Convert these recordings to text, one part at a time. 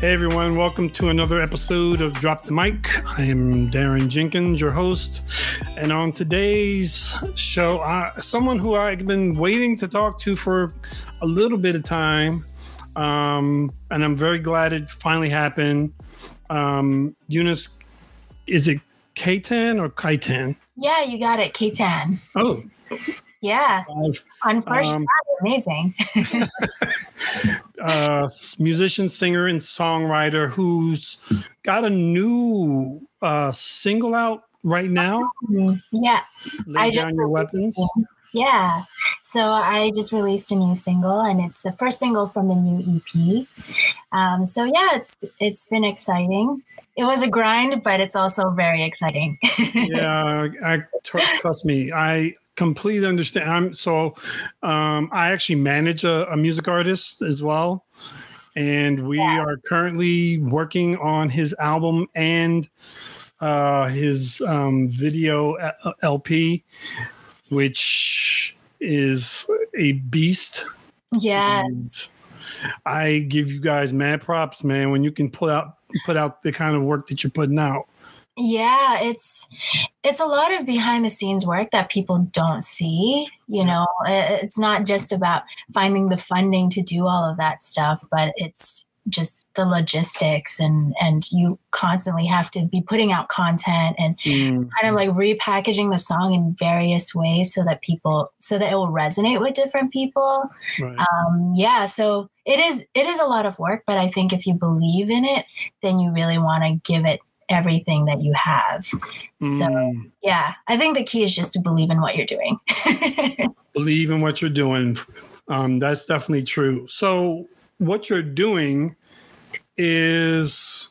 Hey everyone, welcome to another episode of Drop the Mic. I am Darren Jenkins, your host. And on today's show, I, someone who I've been waiting to talk to for a little bit of time. Um, and I'm very glad it finally happened. Um, Eunice, is it Keitan or Keitan? Yeah, you got it, Keitan. Oh. Yeah. On first um, amazing. uh, musician, singer, and songwriter who's got a new uh, single out right now. Yeah, Lay I down your weapons. Yeah, so I just released a new single, and it's the first single from the new EP. Um, so yeah, it's it's been exciting. It was a grind, but it's also very exciting. yeah, I, trust me. I completely understand. I'm so um, I actually manage a, a, music artist as well, and we yeah. are currently working on his album and uh, his um, video uh, LP, which is a beast. Yes. I give you guys mad props, man, when you can put out put out the kind of work that you're putting out. Yeah, it's it's a lot of behind the scenes work that people don't see. You know, it's not just about finding the funding to do all of that stuff, but it's just the logistics and and you constantly have to be putting out content and mm. kind of like repackaging the song in various ways so that people so that it will resonate with different people right. um yeah so it is it is a lot of work but i think if you believe in it then you really want to give it everything that you have. So, mm. yeah, I think the key is just to believe in what you're doing. believe in what you're doing. Um, that's definitely true. So, what you're doing is,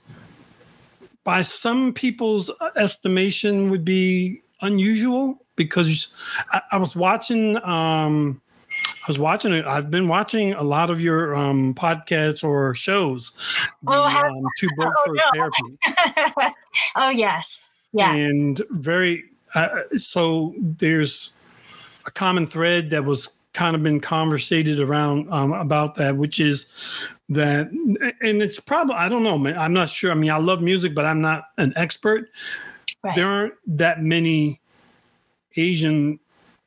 by some people's estimation, would be unusual because I, I was watching. Um, I was watching it. I've been watching a lot of your um, podcasts or shows. The, oh, um, Two Birds oh, for no. Therapy. oh yes, yeah. And very uh, so there's a common thread that was kind of been conversated around um, about that, which is that, and it's probably I don't know, man. I'm not sure. I mean, I love music, but I'm not an expert. Right. There aren't that many Asian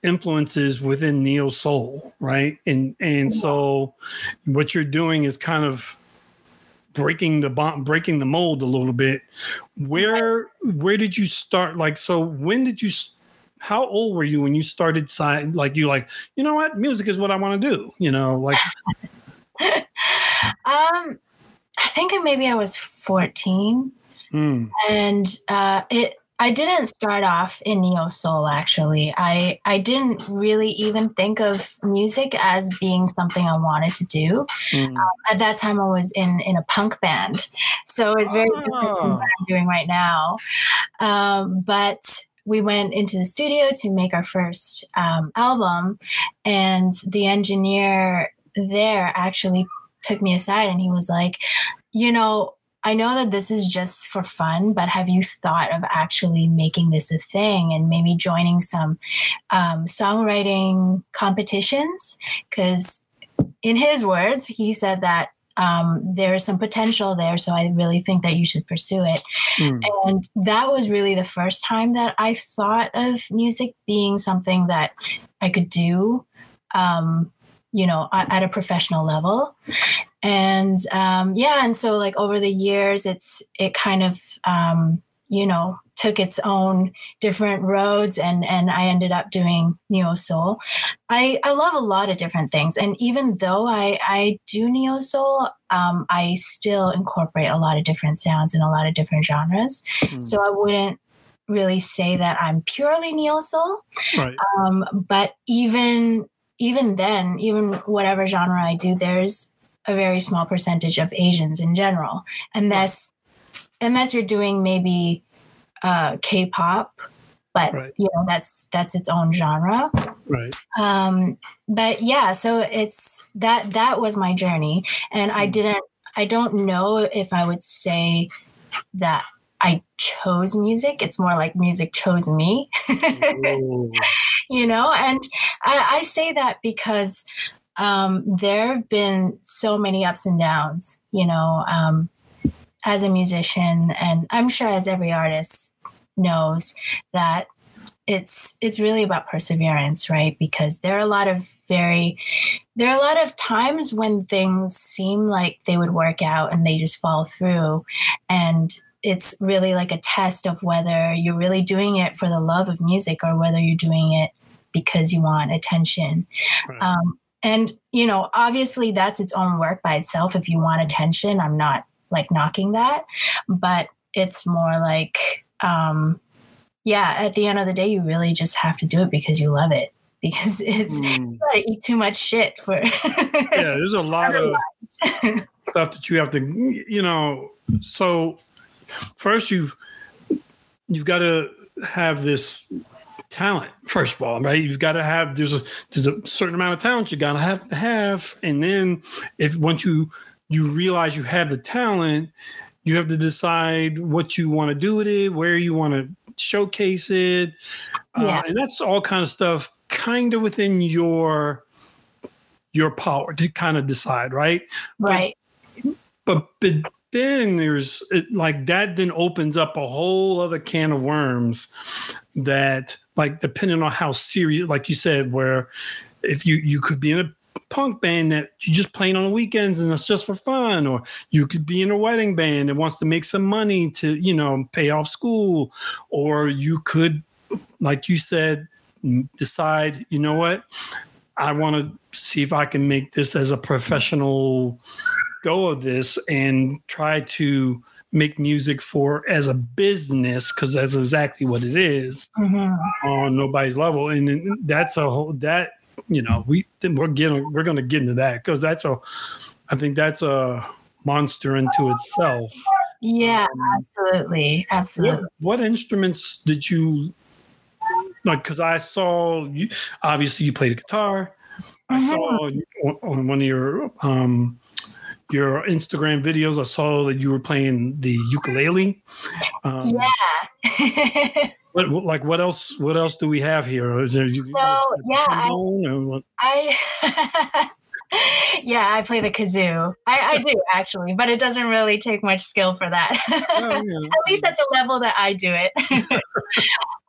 influences within neo soul, right? And and so what you're doing is kind of breaking the bond, breaking the mold a little bit. Where where did you start? Like, so when did you? How old were you when you started? Side like you like you know what music is what I want to do. You know, like. um, I think maybe I was 14. Mm. And uh, it I didn't start off in neo soul actually. I I didn't really even think of music as being something I wanted to do. Mm. Um, at that time, I was in in a punk band, so it's very oh. different from what I'm doing right now. Um, but we went into the studio to make our first um, album, and the engineer there actually took me aside and he was like, you know I know that this is just for fun, but have you thought of actually making this a thing and maybe joining some um, songwriting competitions? Because, in his words, he said that um, there is some potential there. So I really think that you should pursue it. Mm. And that was really the first time that I thought of music being something that I could do. Um, you know, at, a professional level and um, yeah and so like over the years it's it kind of um, you know took its own different roads and and I ended up doing neo soul. I I love a lot of different things and even though I I do neo soul um, I still incorporate a lot of different sounds and a lot of different genres. Mm. So I wouldn't really say that I'm purely neo soul. Right. Um, but even even then, even whatever genre I do, there's a very small percentage of Asians in general, unless unless you're doing maybe uh, K-pop, but right. you know that's that's its own genre. Right. Um, but yeah, so it's that that was my journey, and I hmm. didn't. I don't know if I would say that I chose music. It's more like music chose me. you know, and I, I say that because um, there have been so many ups and downs. You know, um, as a musician, and I'm sure as every artist knows that it's it's really about perseverance right because there are a lot of very there are a lot of times when things seem like they would work out and they just fall through and it's really like a test of whether you're really doing it for the love of music or whether you're doing it because you want attention right. um, and you know obviously that's its own work by itself if you want attention i'm not like knocking that but it's more like um, yeah, at the end of the day, you really just have to do it because you love it. Because it's mm. eat too much shit for. yeah, there's a lot of stuff that you have to, you know. So first, you've you've got to have this talent first of all right you've got to have there's a there's a certain amount of talent you got to have to have and then if once you you realize you have the talent you have to decide what you want to do with it where you want to showcase it. Uh, yeah. Uh, and that's all kind of stuff kind of within your your power to kind of decide, right? Right. But, but, but then there's it, like that then opens up a whole other can of worms that like depending on how serious like you said where if you you could be in a punk band that you just playing on the weekends and that's just for fun, or you could be in a wedding band that wants to make some money to, you know, pay off school, or you could, like you said, decide, you know what, I want to see if I can make this as a professional go of this and try to make music for as a business because that's exactly what it is mm-hmm. on nobody's level and that's a whole that you know, we we're getting we're going to get into that because that's a, I think that's a monster into itself. Yeah, um, absolutely, absolutely. What, what, instruments did you like? Because I saw you. Obviously, you played a guitar. Mm-hmm. I saw on one of your um, your Instagram videos. I saw that you were playing the ukulele. Um, yeah. What, like what else? What else do we have here? Is there you, so yeah, I, I yeah, I play the kazoo. I, I, do actually, but it doesn't really take much skill for that. Oh, yeah. at least at the level that I do it.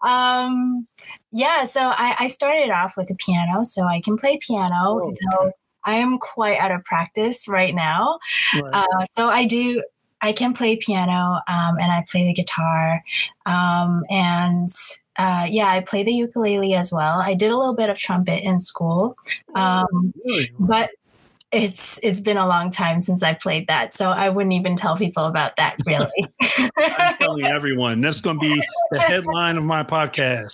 um, yeah, so I, I, started off with a piano, so I can play piano. Oh, okay. I am quite out of practice right now. Right. Uh, so I do I can play piano um, and I play the guitar. Um, and uh, yeah, I play the ukulele as well. I did a little bit of trumpet in school, oh, um, but it's it's been a long time since I played that, so I wouldn't even tell people about that. Really, I'm telling everyone that's going to be the headline of my podcast.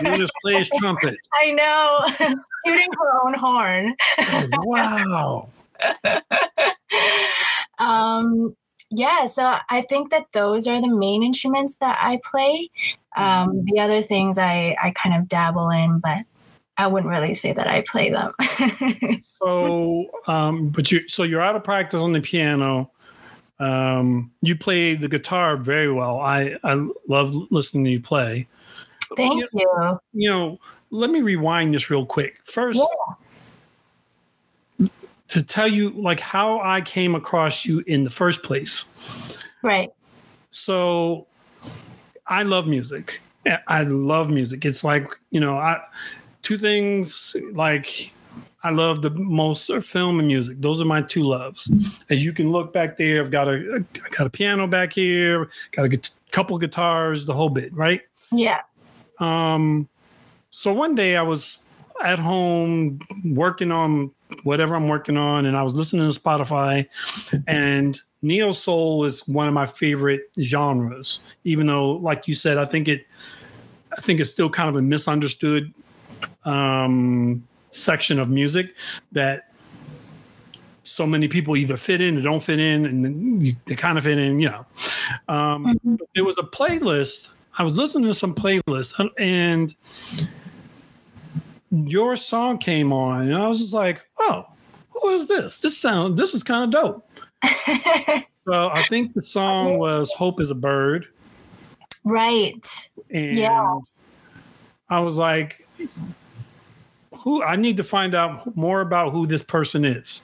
Eunice plays trumpet. I know, tooting her own horn. Oh, wow. um, yeah, so I think that those are the main instruments that I play. Um, the other things I, I kind of dabble in, but I wouldn't really say that I play them. so, um, but you, so you're out of practice on the piano. Um, you play the guitar very well. I, I love listening to you play. Thank you. You, you know, let me rewind this real quick. First, yeah to tell you like how I came across you in the first place. Right. So I love music. I love music. It's like, you know, I two things like I love the most are film and music. Those are my two loves. As you can look back there, I've got a I got a piano back here, got a couple guitars, the whole bit, right? Yeah. Um so one day I was at home working on whatever I'm working on, and I was listening to Spotify, and neo soul is one of my favorite genres. Even though, like you said, I think it, I think it's still kind of a misunderstood um, section of music that so many people either fit in or don't fit in, and you, they kind of fit in. You know, um, mm-hmm. there was a playlist. I was listening to some playlists, and your song came on, and I was just like, "Oh, who is this? This sound this is kind of dope." so I think the song was "Hope Is a Bird." Right. And yeah. I was like, "Who? I need to find out more about who this person is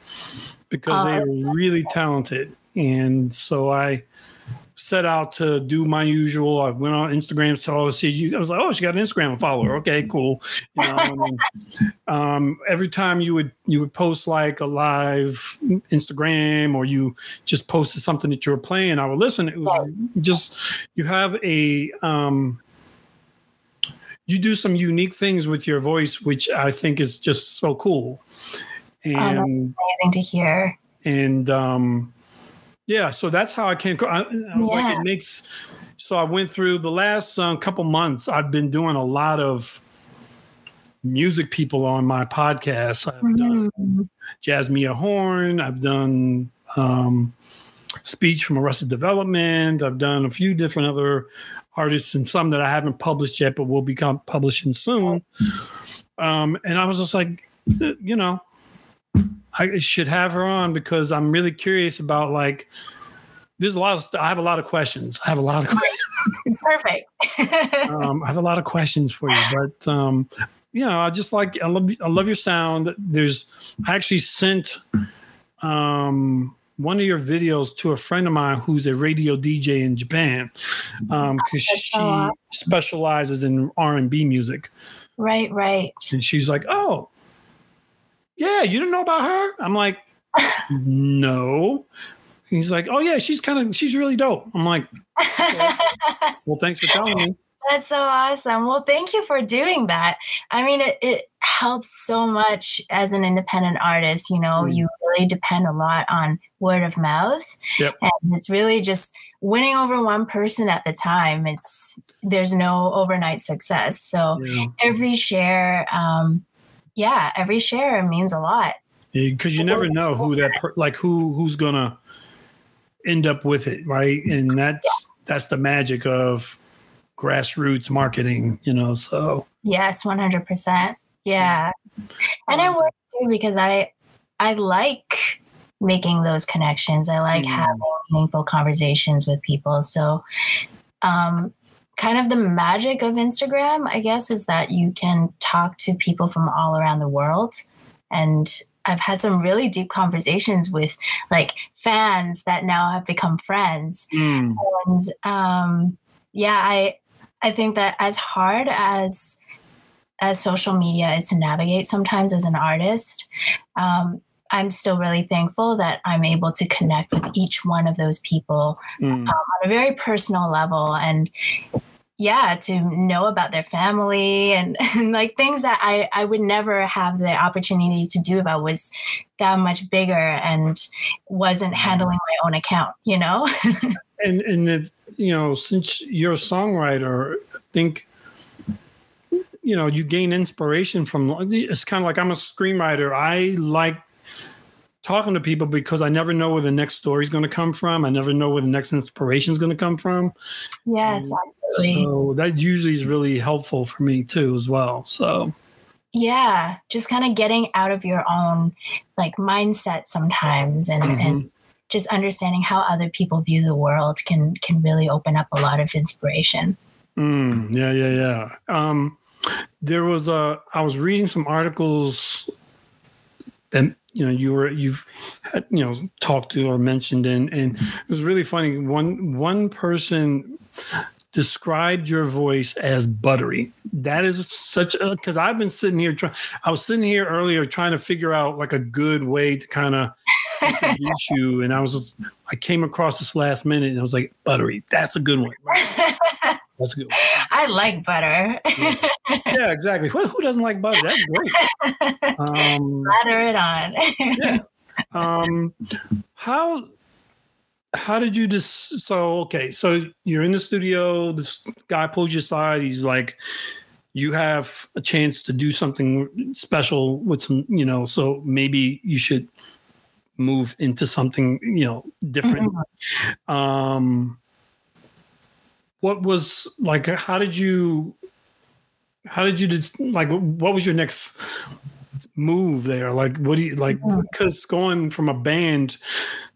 because uh, they're really talented." And so I set out to do my usual. I went on Instagram, saw see you. I was like, oh, she got an Instagram follower. Okay, cool. You know, then, um, every time you would you would post like a live Instagram or you just posted something that you were playing, I would listen. It was just you have a um, you do some unique things with your voice, which I think is just so cool. And oh, amazing to hear. And um, yeah, so that's how I came. I, I was yeah. like, it makes. So I went through the last um, couple months. I've been doing a lot of music people on my podcast. I've mm-hmm. done Jazzmeia Horn. I've done um, speech from Arrested Development. I've done a few different other artists and some that I haven't published yet, but will become publishing soon. Um, and I was just like, you know, I should have her on because I'm really curious about like there's a lot of st- I have a lot of questions. I have a lot of questions. Perfect. um, I have a lot of questions for you, but um, you know, I just like I love I love your sound. There's I actually sent um one of your videos to a friend of mine who's a radio DJ in Japan because um, she specializes in R and B music. Right, right. And she's like, "Oh, yeah, you didn't know about her? I'm like, no. He's like, oh yeah, she's kind of she's really dope. I'm like, okay. well, thanks for telling me. That's so awesome. Well, thank you for doing that. I mean, it, it helps so much as an independent artist. You know, mm. you really depend a lot on word of mouth. Yep. And it's really just winning over one person at the time. It's there's no overnight success. So yeah. every share um, yeah, every share means a lot. Because you never know who that per- like who who's gonna end up with it, right? And that's yeah. that's the magic of grassroots marketing, you know. So yes, one hundred percent. Yeah, and it works too because I I like making those connections. I like mm. having meaningful conversations with people. So um, kind of the magic of Instagram, I guess, is that you can talk to people from all around the world. And I've had some really deep conversations with like fans that now have become friends. Mm. And um, yeah, I I think that as hard as as social media is to navigate sometimes as an artist, um, I'm still really thankful that I'm able to connect with each one of those people mm. um, on a very personal level and yeah to know about their family and, and like things that I, I would never have the opportunity to do if i was that much bigger and wasn't handling my own account you know? And and if, you know since you're a songwriter i think you know you gain inspiration from it's kind of like i'm a screenwriter. I like talking to people because I never know where the next story is going to come from. I never know where the next inspiration is going to come from. Yes, absolutely. So that usually is really helpful for me too, as well. So yeah, just kind of getting out of your own like mindset sometimes, and mm-hmm. and just understanding how other people view the world can can really open up a lot of inspiration. Mm, yeah, yeah, yeah. Um, there was a I was reading some articles and you know you were you've had, you know talked to or mentioned and and it was really funny one one person described your voice as buttery that is such a because i've been sitting here trying i was sitting here earlier trying to figure out like a good way to kind of introduce you and i was just i came across this last minute and i was like buttery that's a good one right? That's good. I like butter. yeah. yeah, exactly. Who, who, doesn't like butter? That's great. Um, Lather it on. yeah. Um, how how did you just so okay? So you're in the studio. This guy pulls you aside. He's like, you have a chance to do something special with some, you know. So maybe you should move into something, you know, different. Mm-hmm. Um what was like how did you how did you just like what was your next move there? Like what do you like because going from a band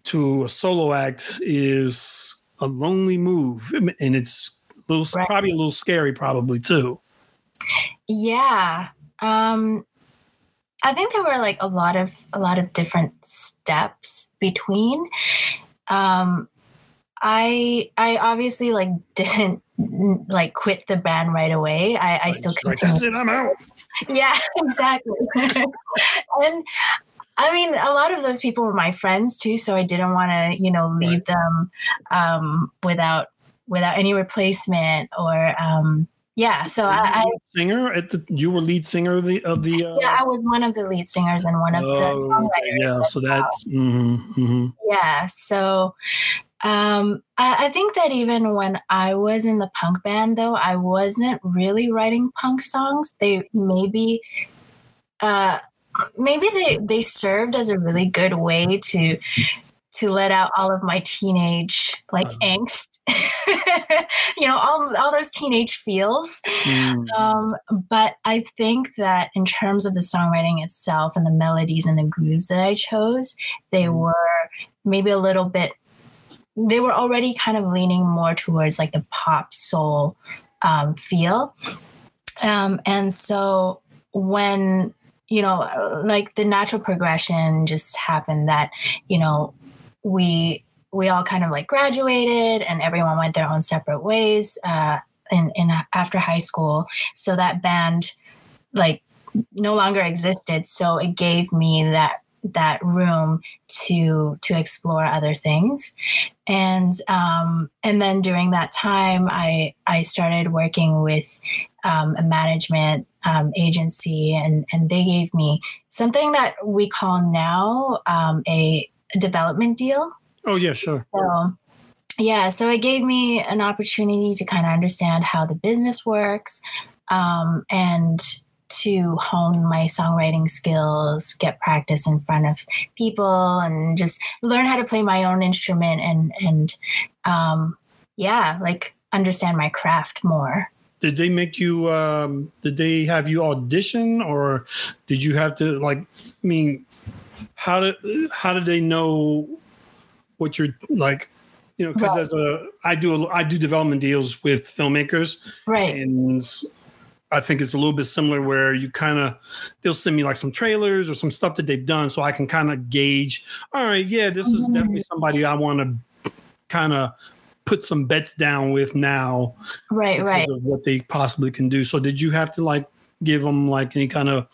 to a solo act is a lonely move and it's a little right. probably a little scary probably too. Yeah um i think there were like a lot of a lot of different steps between um I I obviously like didn't like quit the band right away. I, I still That's it, I'm out. Yeah, exactly. and I mean, a lot of those people were my friends too, so I didn't want to, you know, leave right. them um, without without any replacement or um, yeah. So I, I singer at the you were lead singer of the of the uh, yeah I was one of the lead singers and one of oh, the yeah. So that's mm-hmm, mm-hmm. yeah. So um, I, I, think that even when I was in the punk band, though, I wasn't really writing punk songs. They maybe, uh, maybe they they served as a really good way to to let out all of my teenage like uh-huh. angst, you know, all all those teenage feels. Mm. Um, but I think that in terms of the songwriting itself and the melodies and the grooves that I chose, they mm. were maybe a little bit they were already kind of leaning more towards like the pop soul um, feel. Um, and so when, you know, like the natural progression just happened that, you know, we, we all kind of like graduated and everyone went their own separate ways uh, in, in after high school. So that band like no longer existed. So it gave me that that room to to explore other things. And um, and then during that time i i started working with um, a management um, agency and and they gave me something that we call now um, a development deal. Oh yeah sure. So yeah so it gave me an opportunity to kind of understand how the business works um, and to hone my songwriting skills, get practice in front of people, and just learn how to play my own instrument and and um, yeah, like understand my craft more. Did they make you? Um, did they have you audition, or did you have to like? I mean, how did how did they know what you're like? You know, because right. as a I do a, I do development deals with filmmakers, right? And I think it's a little bit similar where you kind of they'll send me like some trailers or some stuff that they've done so I can kind of gauge, all right, yeah, this is definitely mm-hmm. somebody I want to kind of put some bets down with now. Right, right. Of what they possibly can do. So did you have to like give them like any kind of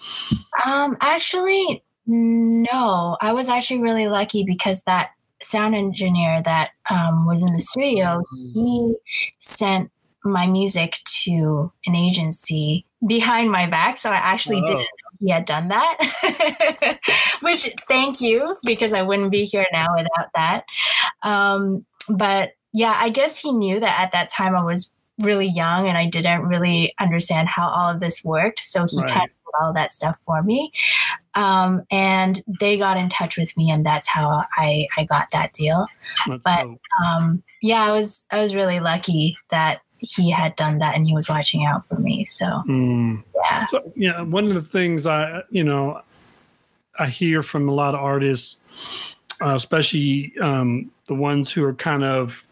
um actually no. I was actually really lucky because that sound engineer that um, was in the studio, he sent my music to an agency behind my back. So I actually oh. didn't know he had done that. Which thank you, because I wouldn't be here now without that. Um, but yeah, I guess he knew that at that time I was really young and I didn't really understand how all of this worked. So he right. kind of did all that stuff for me. Um, and they got in touch with me and that's how I, I got that deal. That's but um, yeah, I was I was really lucky that he had done that and he was watching out for me. So mm. yeah. So yeah, one of the things I you know I hear from a lot of artists, uh, especially um, the ones who are kind of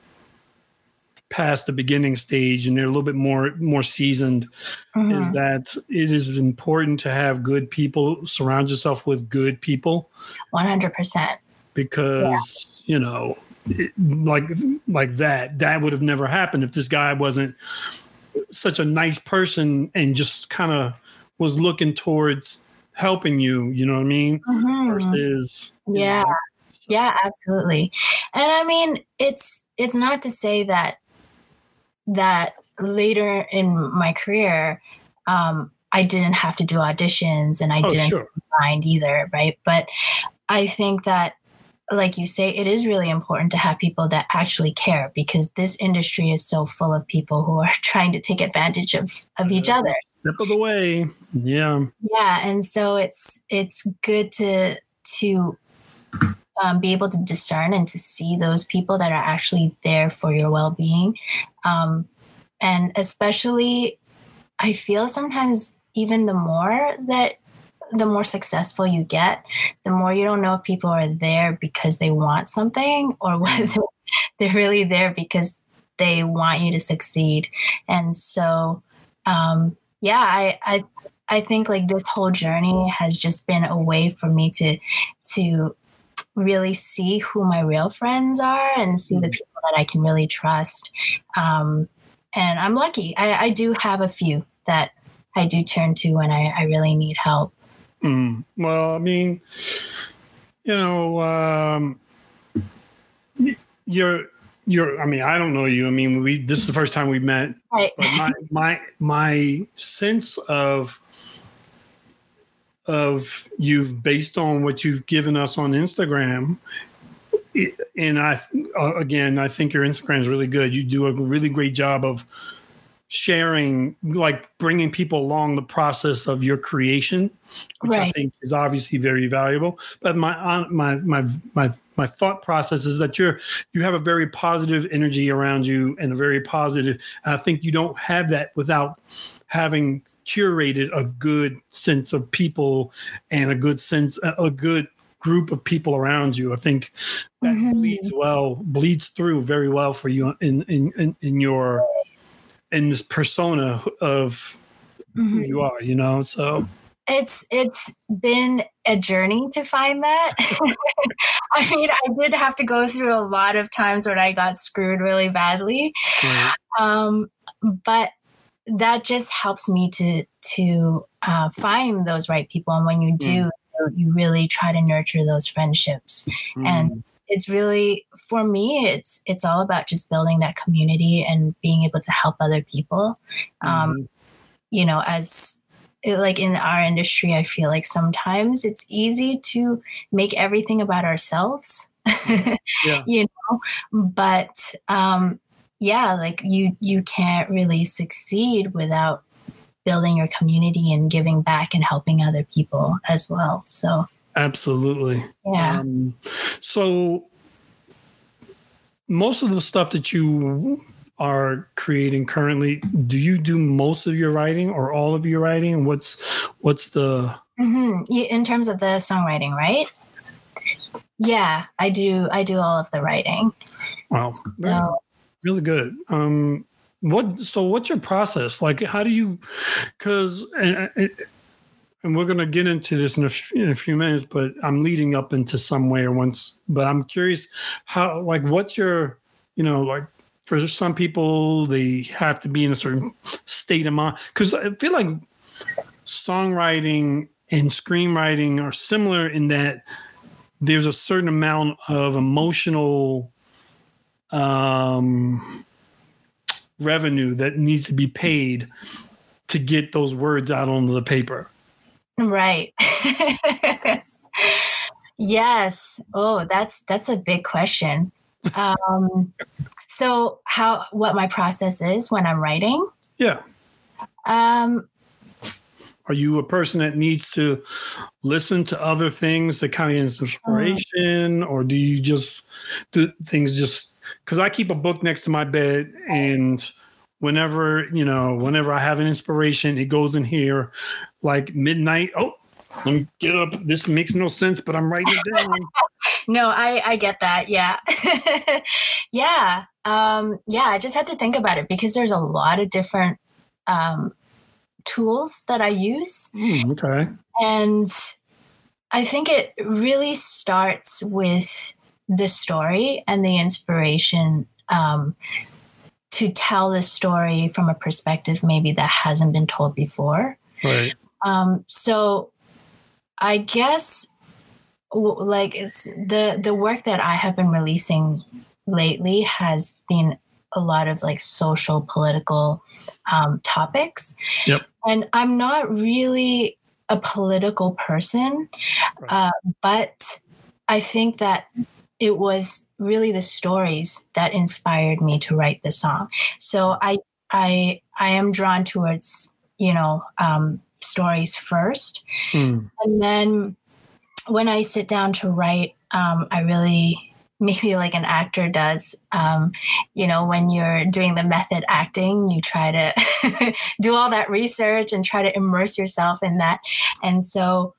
past the beginning stage and they're a little bit more more seasoned mm-hmm. is that it is important to have good people surround yourself with good people 100% because yeah. you know like like that that would have never happened if this guy wasn't such a nice person and just kind of was looking towards helping you you know what i mean mm-hmm. versus yeah know, so. yeah absolutely and i mean it's it's not to say that that later in my career um i didn't have to do auditions and i oh, didn't sure. mind either right but i think that like you say, it is really important to have people that actually care because this industry is so full of people who are trying to take advantage of, of each other. Step of the way. Yeah. Yeah. And so it's it's good to to um, be able to discern and to see those people that are actually there for your well-being. Um, and especially I feel sometimes even the more that the more successful you get, the more you don't know if people are there because they want something or whether they're really there because they want you to succeed. And so, um, yeah, I, I, I think like this whole journey has just been a way for me to, to really see who my real friends are and see the mm-hmm. people that I can really trust. Um, and I'm lucky. I, I, do have a few that I do turn to when I, I really need help. Mm. Well, I mean, you know, um, you're you're i mean i don't know you. I mean we this is the first time we met. Right. But my my my sense of of you've based on what you've given us on instagram and i uh, again i think your instagram is really good. You do a really great job of sharing like bringing people along the process of your creation which right. I think is obviously very valuable. But my my my my my thought process is that you're you have a very positive energy around you and a very positive. I think you don't have that without having curated a good sense of people and a good sense a good group of people around you. I think that mm-hmm. bleeds well bleeds through very well for you in in in, in your in this persona of mm-hmm. who you are. You know, so it's it's been a journey to find that. I mean, I did have to go through a lot of times when I got screwed really badly. Right. Um, but that just helps me to to uh, find those right people, and when you do, mm. you really try to nurture those friendships. Mm. And it's really for me, it's it's all about just building that community and being able to help other people. Um, mm. You know, as it, like in our industry, I feel like sometimes it's easy to make everything about ourselves. yeah. You know, but um, yeah, like you you can't really succeed without building your community and giving back and helping other people as well. So absolutely, yeah. Um, so most of the stuff that you are creating currently do you do most of your writing or all of your writing? What's what's the mm-hmm. in terms of the songwriting right? Yeah i do i do all of the writing. Wow. So, really good. Um what so what's your process? Like how do you because and, and we're going to get into this in a, in a few minutes but i'm leading up into somewhere once but i'm curious how like what's your you know like for some people they have to be in a certain state of mind because i feel like songwriting and screenwriting are similar in that there's a certain amount of emotional um, revenue that needs to be paid to get those words out onto the paper right yes oh that's that's a big question um, so how what my process is when I'm writing? Yeah. Um are you a person that needs to listen to other things that kind of inspiration or do you just do things just because i keep a book next to my bed and whenever you know whenever i have an inspiration it goes in here like midnight. Oh let me get up. This makes no sense but i'm writing it down. No i i get that. Yeah. Yeah. Um, yeah, I just had to think about it because there's a lot of different um, tools that I use. Mm, okay. And I think it really starts with the story and the inspiration um, to tell the story from a perspective maybe that hasn't been told before. Right. Um, so I guess like it's the the work that I have been releasing lately has been a lot of like social political um, topics. Yep. And I'm not really a political person, right. uh, but I think that it was really the stories that inspired me to write the song. So I I I am drawn towards you know um, stories first, mm. and then when I sit down to write, um, I really maybe like an actor does. Um, you know, when you're doing the method acting, you try to do all that research and try to immerse yourself in that. And so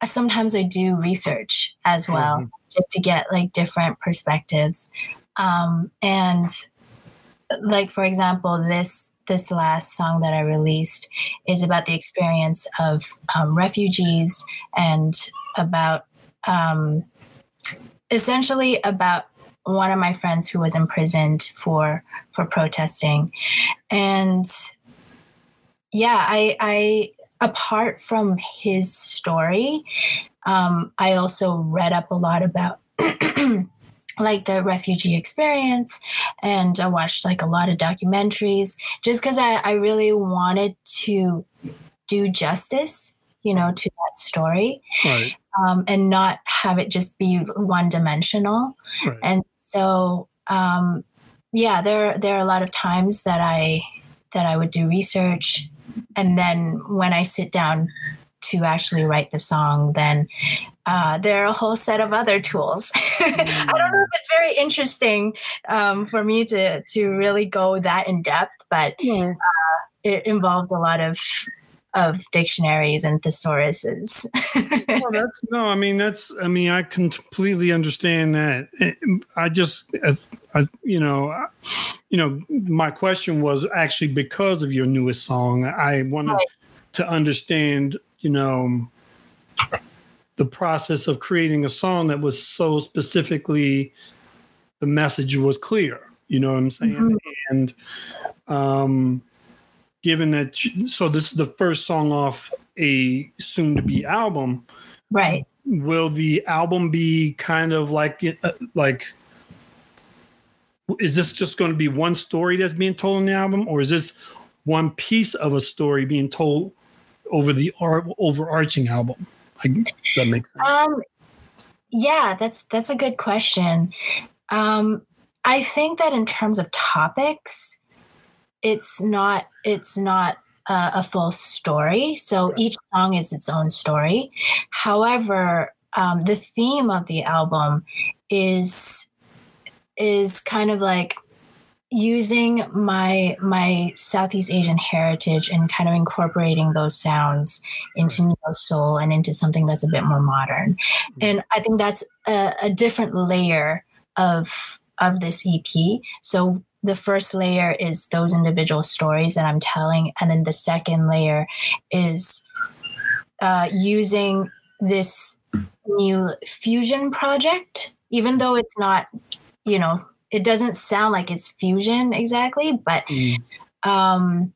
uh, sometimes I do research as well, mm-hmm. Just to get like different perspectives. Um, and like, for example, this this last song that I released is about the experience of um, refugees and about um, essentially about one of my friends who was imprisoned for for protesting, and yeah, I I apart from his story, um, I also read up a lot about. like the refugee experience and i watched like a lot of documentaries just because I, I really wanted to do justice you know to that story right. um, and not have it just be one dimensional right. and so um, yeah there there are a lot of times that i that i would do research and then when i sit down to actually write the song then uh, there are a whole set of other tools. I don't know if it's very interesting um, for me to to really go that in depth, but uh, it involves a lot of of dictionaries and thesauruses. well, no, I mean that's. I mean I completely understand that. I just, I, you know, you know, my question was actually because of your newest song. I wanted right. to understand, you know the process of creating a song that was so specifically the message was clear you know what i'm saying mm-hmm. and um given that so this is the first song off a soon to be album right will the album be kind of like uh, like is this just going to be one story that's being told in the album or is this one piece of a story being told over the overarching album does that make sense? Um, yeah, that's that's a good question. Um, I think that in terms of topics, it's not it's not a, a full story. So right. each song is its own story. However, um, the theme of the album is is kind of like using my my Southeast Asian heritage and kind of incorporating those sounds into neo soul and into something that's a bit more modern. Mm-hmm. And I think that's a, a different layer of of this EP. So the first layer is those individual stories that I'm telling, and then the second layer is uh, using this new fusion project, even though it's not, you know, it doesn't sound like it's fusion exactly, but mm. um,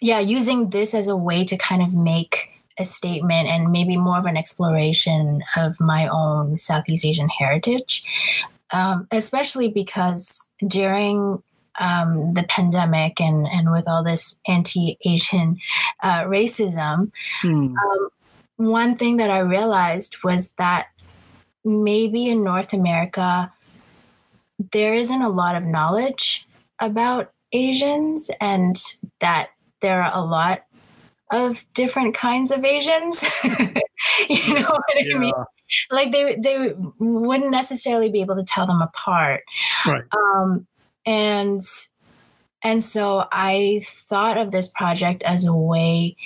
yeah, using this as a way to kind of make a statement and maybe more of an exploration of my own Southeast Asian heritage, um, especially because during um, the pandemic and, and with all this anti Asian uh, racism, mm. um, one thing that I realized was that maybe in North America, there isn't a lot of knowledge about Asians and that there are a lot of different kinds of Asians. you know what yeah. I mean? Like they they wouldn't necessarily be able to tell them apart. Right. Um, and and so I thought of this project as a way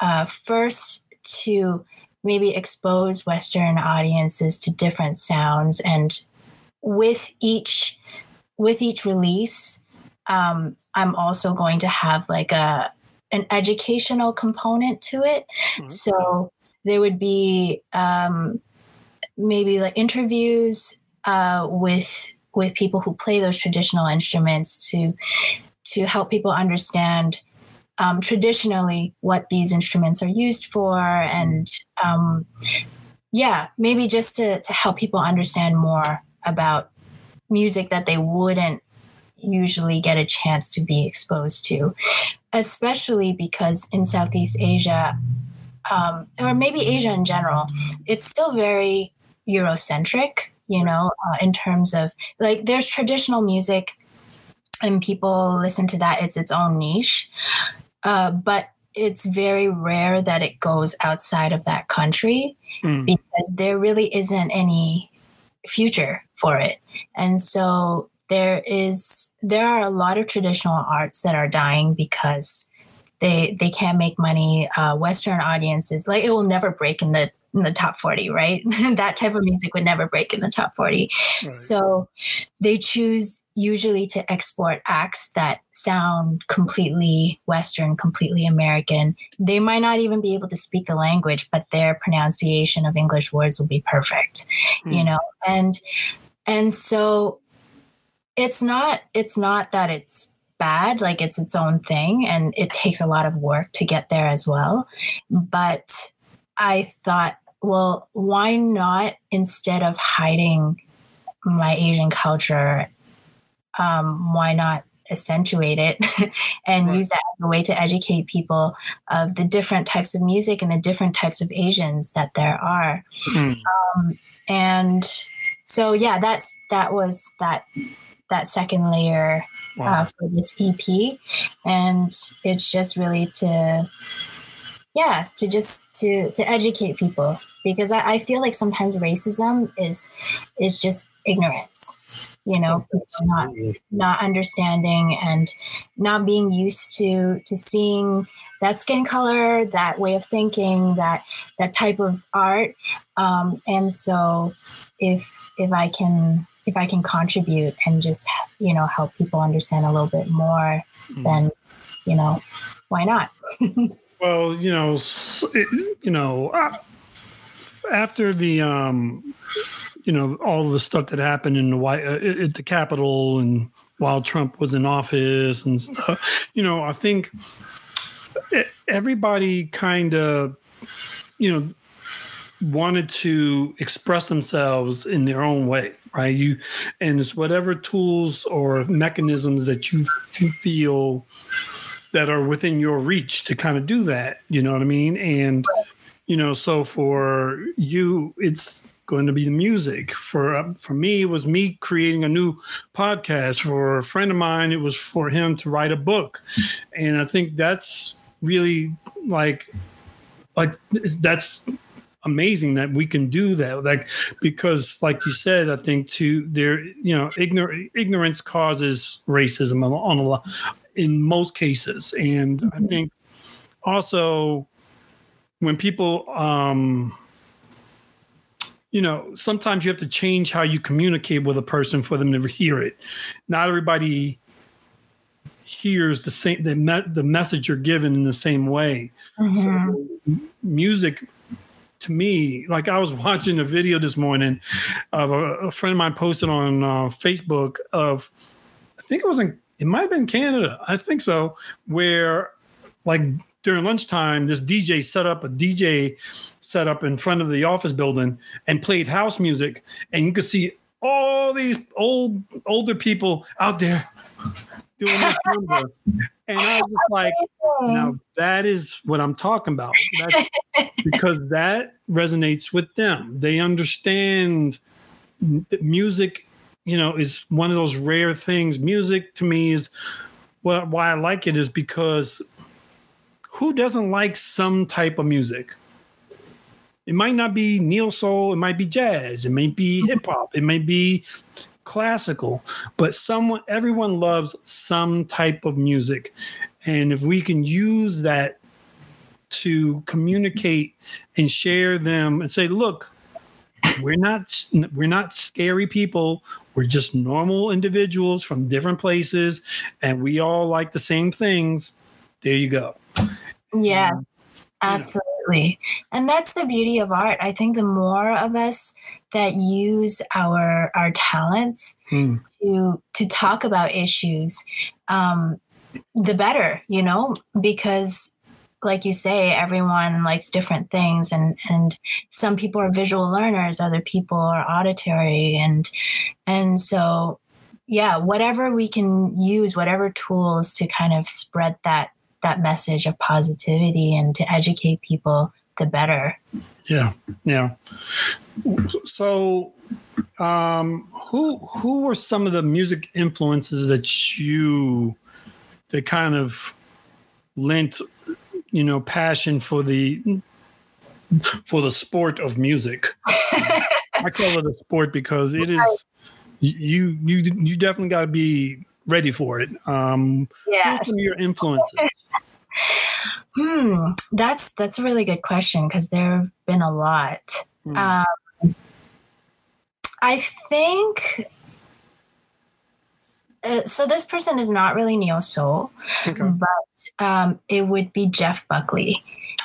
uh, first to maybe expose Western audiences to different sounds and with each with each release, um, I'm also going to have like a an educational component to it. Mm-hmm. So there would be um, maybe like interviews uh, with with people who play those traditional instruments to to help people understand um, traditionally what these instruments are used for and um, yeah maybe just to, to help people understand more about music that they wouldn't usually get a chance to be exposed to, especially because in Southeast Asia, um, or maybe Asia in general, it's still very Eurocentric, you know, uh, in terms of like there's traditional music and people listen to that, it's its own niche. Uh, but it's very rare that it goes outside of that country mm. because there really isn't any future for it. And so there is there are a lot of traditional arts that are dying because they they can't make money. Uh, Western audiences like it will never break in the in the top 40 right? That type of music would never break in the top 40 right. so they choose usually to export acts that sound completely western completely american. They might not even be able to speak the language but their pronunciation of english words will be perfect mm. you know? And and so it's not it's not that it's bad like it's its own thing and it takes a lot of work to get there as well. But i thought well why not instead of hiding my asian culture um, why not accentuate it and right. use that as a way to educate people of the different types of music and the different types of asians that there are mm. um, and so yeah that's that was that that second layer uh, wow. uh, for this ep and it's just really to yeah to just to to educate people. Because I, I feel like sometimes racism is is just ignorance you know not not understanding and not being used to to seeing that skin color that way of thinking that that type of art. Um, and so if if i can if i can contribute and just you know help people understand a little bit more mm. then you know why not well you know you know uh, after the um you know all the stuff that happened in the white uh, at the Capitol and while Trump was in office and stuff. You know, I think everybody kind of, you know, wanted to express themselves in their own way, right? You and it's whatever tools or mechanisms that you, you feel that are within your reach to kind of do that. You know what I mean? And you know, so for you, it's going to be the music. For uh, for me, it was me creating a new podcast. For a friend of mine, it was for him to write a book, and I think that's really like like that's amazing that we can do that like because like you said i think to there you know ignor- ignorance causes racism on a lot in most cases and i mm-hmm. think also when people um you know, sometimes you have to change how you communicate with a person for them to hear it. Not everybody hears the same the, me- the message you're given in the same way. Mm-hmm. So music to me, like I was watching a video this morning of a, a friend of mine posted on uh, Facebook of, I think it was in, it might have been Canada, I think so, where like during lunchtime, this DJ set up a DJ set up in front of the office building and played house music, and you could see all these old older people out there doing this number. And I was just like, now that is what I'm talking about. That's because that resonates with them. They understand that music, you know, is one of those rare things. Music to me is well, why I like it is because who doesn't like some type of music? It might not be neo soul, it might be jazz, it might be mm-hmm. hip hop, it might be classical, but someone everyone loves some type of music. And if we can use that to communicate and share them and say, look, we're not we're not scary people. We're just normal individuals from different places and we all like the same things. There you go. Yes. Absolutely. And that's the beauty of art. I think the more of us that use our our talents mm. to to talk about issues, um, the better, you know, because like you say, everyone likes different things and and some people are visual learners, other people are auditory and and so yeah, whatever we can use, whatever tools to kind of spread that that message of positivity and to educate people, the better. Yeah, yeah. So, um, who who were some of the music influences that you that kind of lent, you know, passion for the for the sport of music? I call it a sport because it is you you you definitely got to be ready for it. Um, yes. Who your influences? Hmm, that's that's a really good question because there have been a lot. Hmm. Um, I think uh, so. This person is not really neo soul, okay. but um, it would be Jeff Buckley.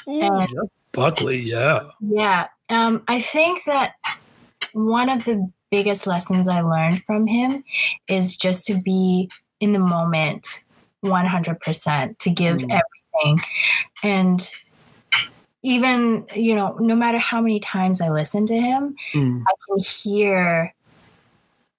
Ooh, and, Jeff Buckley, yeah, yeah. Um, I think that one of the biggest lessons I learned from him is just to be in the moment 100%, to give mm. everything. And even, you know, no matter how many times I listen to him, mm. I can hear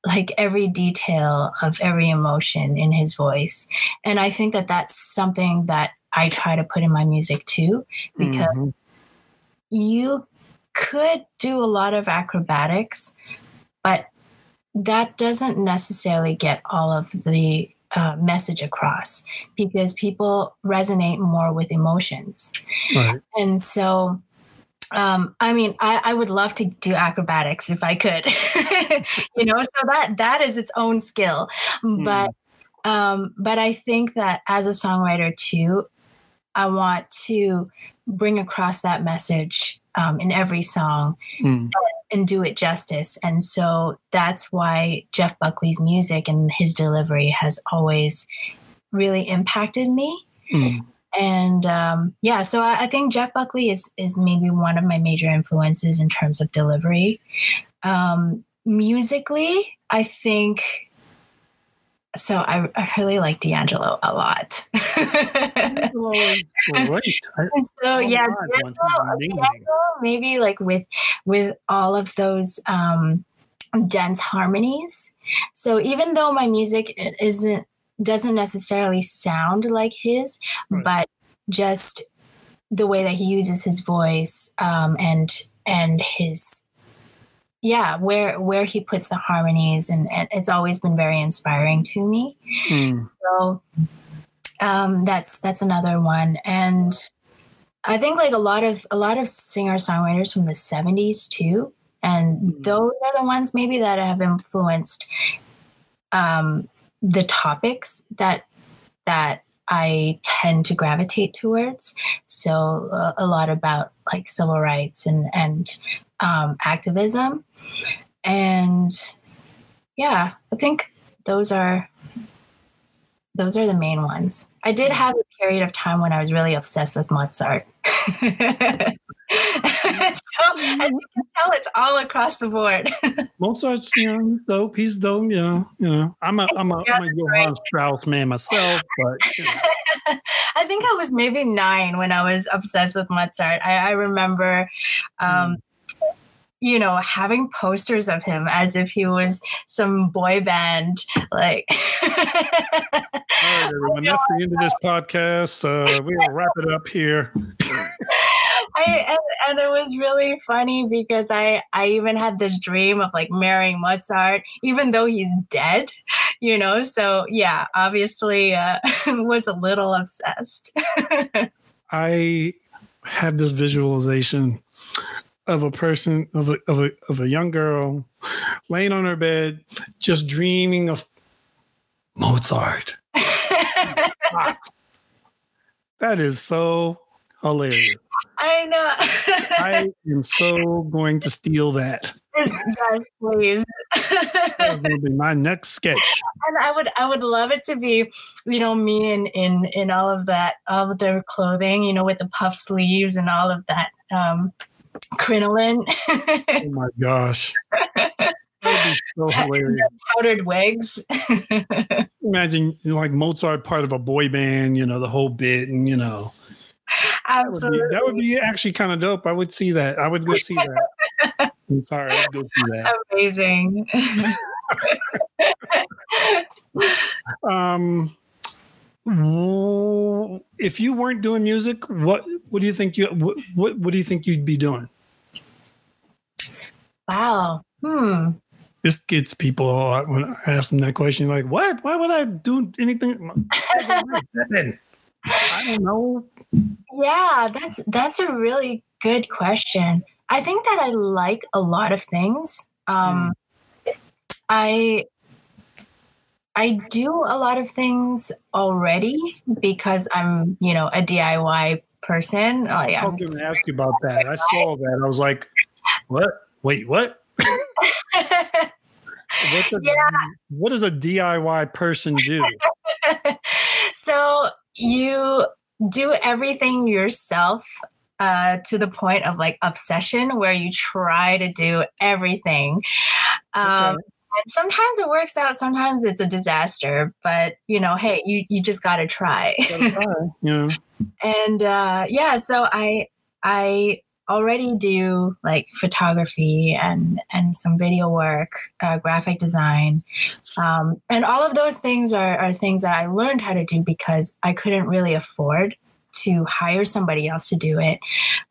like every detail of every emotion in his voice. And I think that that's something that I try to put in my music too, because mm-hmm. you could do a lot of acrobatics, but that doesn't necessarily get all of the uh, message across because people resonate more with emotions. Right. And so, um, I mean, I, I, would love to do acrobatics if I could, you know, so that that is its own skill. Mm. But um, but I think that as a songwriter too, I want to bring across that message um, in every song mm. and do it justice. And so that's why Jeff Buckley's music and his delivery has always really impacted me. Mm. And um, yeah, so I, I, think Jeff Buckley is is maybe one of my major influences in terms of delivery. Um, musically, I think so I, I really like D'Angelo a lot. D'Angelo great. so yeah, D'Angelo, D'Angelo, maybe like with with all of those um, dense harmonies. So even though my music isn't doesn't necessarily sound like his, right. but just the way that he uses his voice um, and and his yeah where where he puts the harmonies and, and it's always been very inspiring to me mm. so um, that's that's another one and i think like a lot of a lot of singer songwriters from the 70s too and mm. those are the ones maybe that have influenced um, the topics that that I tend to gravitate towards. So uh, a lot about like civil rights and and um, activism. And yeah, I think those are those are the main ones. I did have a period of time when I was really obsessed with Mozart. so as you can tell, it's all across the board. Mozart's, you know, he's dope. He's dope. You know, you know. I'm a, I'm a, I'm a Johann Strauss man myself, but. You know. I think I was maybe nine when I was obsessed with Mozart. I, I remember um, mm you know, having posters of him as if he was some boy band. Like, all right, everyone, that's the end of this podcast. Uh, we'll wrap it up here. I, and, and, it was really funny because I, I even had this dream of like marrying Mozart, even though he's dead, you know. So yeah, obviously uh, was a little obsessed. I have this visualization of a person of a, of a of a young girl laying on her bed just dreaming of Mozart. that is so hilarious. I know. I am so going to steal that. Yes, please. Going to be my next sketch. And I would, I would love it to be, you know, me in in in all of that, all of their clothing, you know, with the puff sleeves and all of that. Um, crinoline. oh my gosh. So hilarious. Powdered wigs. Imagine like Mozart part of a boy band, you know, the whole bit and you know. Absolutely. That would be, that would be actually kind of dope. I would see that. I would go see that. I'm sorry, I'd go see that. Amazing. um if you weren't doing music, what what do you think you what what, what do you think you'd be doing? Wow. Hmm. This gets people a lot when I ask them that question, like, what? Why would I do anything? I don't know. Yeah, that's that's a really good question. I think that I like a lot of things. Um, mm. I I do a lot of things already because I'm, you know, a DIY person. Like, I was going to ask you about that. I saw that. I was like, what? Wait, what? yeah. What does a DIY person do? so you do everything yourself uh, to the point of like obsession where you try to do everything. Um, okay. And sometimes it works out, sometimes it's a disaster, but you know, hey, you, you just got to try. yeah. And uh, yeah, so I, I already do like photography and and some video work, uh, graphic design, um, and all of those things are are things that I learned how to do because I couldn't really afford to hire somebody else to do it.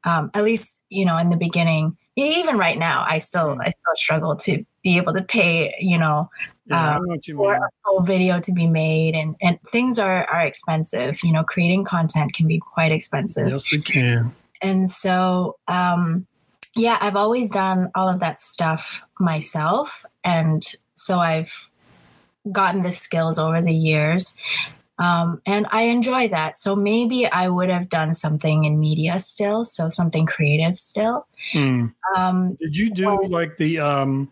Um, at least you know in the beginning. Even right now, I still I still struggle to be able to pay you know yeah, um, for a full video to be made. And and things are are expensive. You know creating content can be quite expensive. Yes it can and so, um, yeah, I've always done all of that stuff myself. And so I've gotten the skills over the years. Um, and I enjoy that. So maybe I would have done something in media still, so something creative still. Hmm. Um, Did you do well, like the um,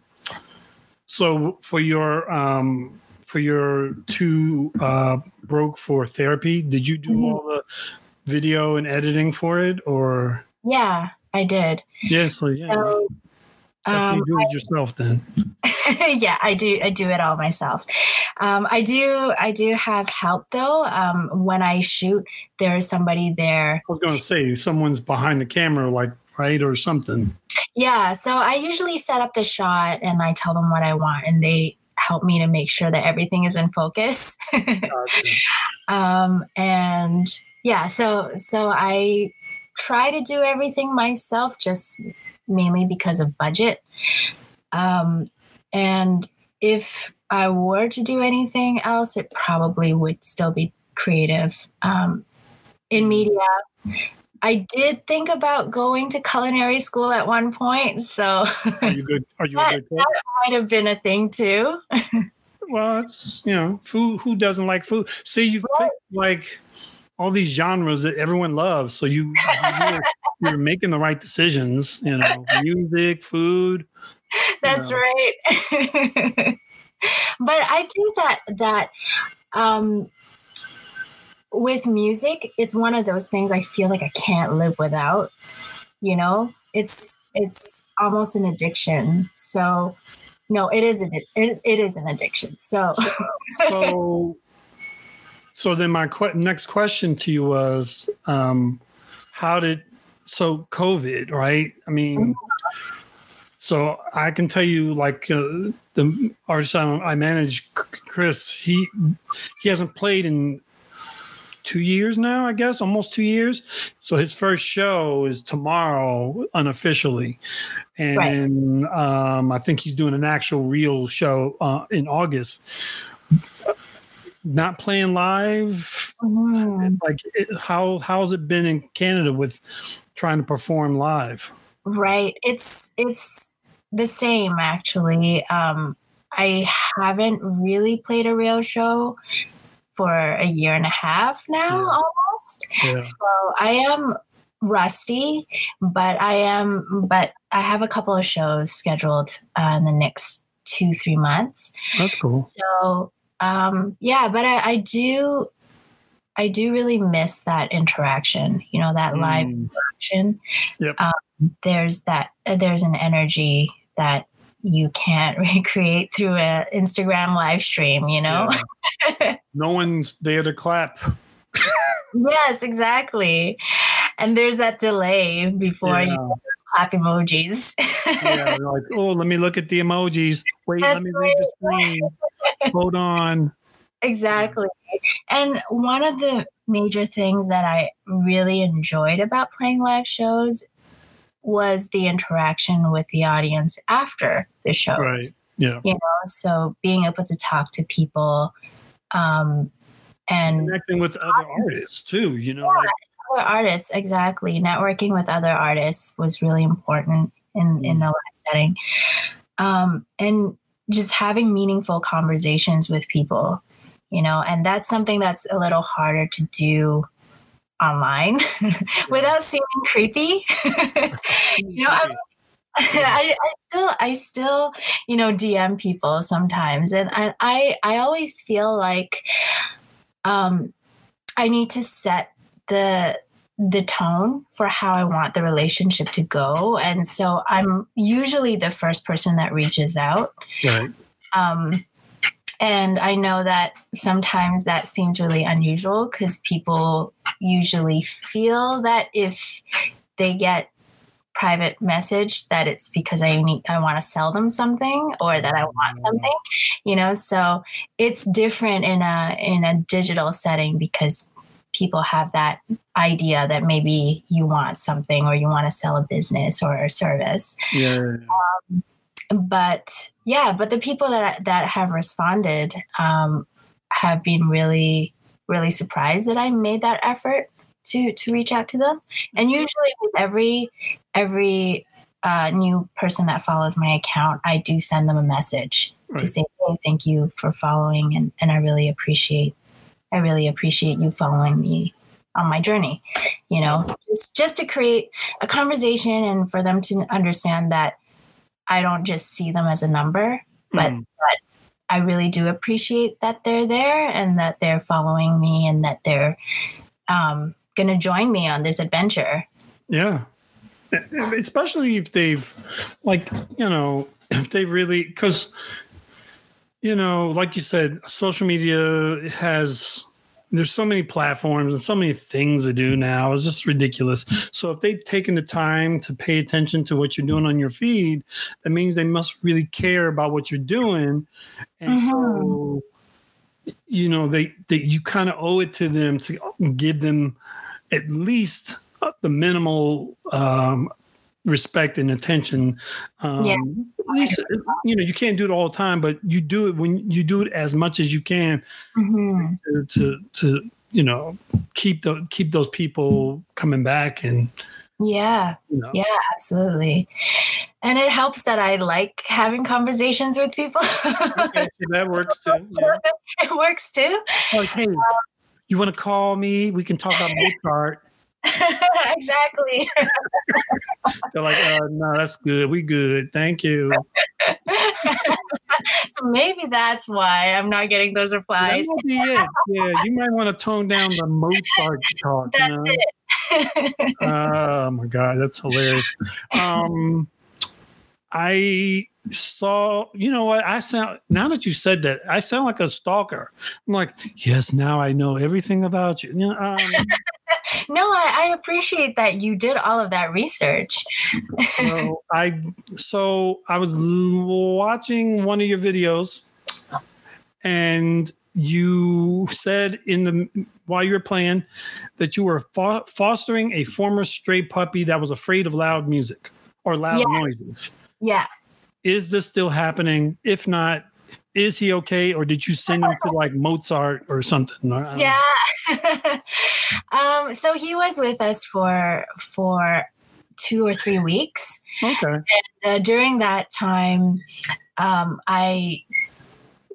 so for your um, for your two uh, broke for therapy? Did you do mm-hmm. all the video and editing for it, or? Yeah, I did. Yes, so, yeah. So, um, do it I, yourself then. yeah, I do. I do it all myself. Um, I do. I do have help though. Um, when I shoot, there is somebody there. I was going to say someone's behind the camera, like right or something. Yeah. So I usually set up the shot and I tell them what I want, and they help me to make sure that everything is in focus. gotcha. um, and yeah, so so I try to do everything myself, just mainly because of budget. Um, and if I were to do anything else, it probably would still be creative. Um, in media, I did think about going to culinary school at one point. So are you good? Are you that, good that might have been a thing too. well, it's you know, food. Who doesn't like food? See, you've picked like all these genres that everyone loves. So you you're, you're making the right decisions. You know, music, food. That's you know. right. but I think that that um, with music, it's one of those things I feel like I can't live without. You know, it's it's almost an addiction. So no, it is an it, it is an addiction. So so so then my qu- next question to you was, um, how did so COVID, right? I mean, so I can tell you, like uh, the artist I manage, Chris, he he hasn't played in two years now, I guess, almost two years. So his first show is tomorrow, unofficially, and right. um, I think he's doing an actual real show uh, in August not playing live? Mm. like it, how how's it been in canada with trying to perform live? Right. It's it's the same actually. Um i haven't really played a real show for a year and a half now yeah. almost. Yeah. so i am rusty but i am but i have a couple of shows scheduled uh, in the next two three months. That's cool. So um, yeah, but I, I, do, I do really miss that interaction. You know, that mm. live interaction. Yep. Um, there's that. There's an energy that you can't recreate through an Instagram live stream. You know, yeah. no one's there to clap. yes, exactly. And there's that delay before yeah. you clap emojis. yeah, like, oh, let me look at the emojis. Wait, That's let me read the screen. Hold on. Exactly. And one of the major things that I really enjoyed about playing live shows was the interaction with the audience after the shows. Right. Yeah. You know, so being able to talk to people um and connecting with other artists too, you know, yeah, like other artists, exactly. Networking with other artists was really important in, in the live setting. Um, and just having meaningful conversations with people, you know, and that's something that's a little harder to do online without seeming creepy. you know, I, I, I, still I still you know DM people sometimes, and I I, I always feel like um, I need to set the the tone for how I want the relationship to go. And so I'm usually the first person that reaches out. Right. Um, and I know that sometimes that seems really unusual because people usually feel that if they get private message that it's because I need I want to sell them something or that I want something, you know. So it's different in a in a digital setting because people have that idea that maybe you want something or you want to sell a business or a service. Yeah. Um, but yeah, but the people that that have responded um, have been really really surprised that I made that effort to to reach out to them. And usually with every every uh, new person that follows my account, I do send them a message right. to say, "Hey, thank you for following, and and I really appreciate I really appreciate you following me on my journey." You know, just just to create a conversation and for them to understand that I don't just see them as a number, but, mm. but I really do appreciate that they're there and that they're following me and that they're um, going to join me on this adventure. Yeah. Especially if they've, like, you know, if they really, because, you know, like you said, social media has there's so many platforms and so many things to do now. It's just ridiculous. So if they've taken the time to pay attention to what you're doing on your feed, that means they must really care about what you're doing. And mm-hmm. so you know, they, they you kind of owe it to them to give them at least the minimal um, respect and attention. Um, yes. At least, you know, you can't do it all the time, but you do it when you do it as much as you can mm-hmm. to, to, to, you know, keep the keep those people coming back and. Yeah. You know. Yeah, absolutely. And it helps that I like having conversations with people. okay, so that works too. Yeah. it works too. Like, hey, um, you want to call me? We can talk about Mozart. exactly. They're like, uh, no, that's good. We good. Thank you. so maybe that's why I'm not getting those replies. That be it. Yeah, you might want to tone down the Mozart talk. That's you know? it. oh my god, that's hilarious. Um, I saw, you know what? I sound now that you said that, I sound like a stalker. I'm like, yes, now I know everything about you. you know, um, no, I, I, appreciate that you did all of that research. so I so I was watching one of your videos, and you said in the while you were playing that you were fo- fostering a former stray puppy that was afraid of loud music or loud yeah. noises. Yeah. Is this still happening? If not, is he okay or did you send him to like Mozart or something? Yeah. um, so he was with us for for two or three weeks. Okay. And uh, during that time, um, I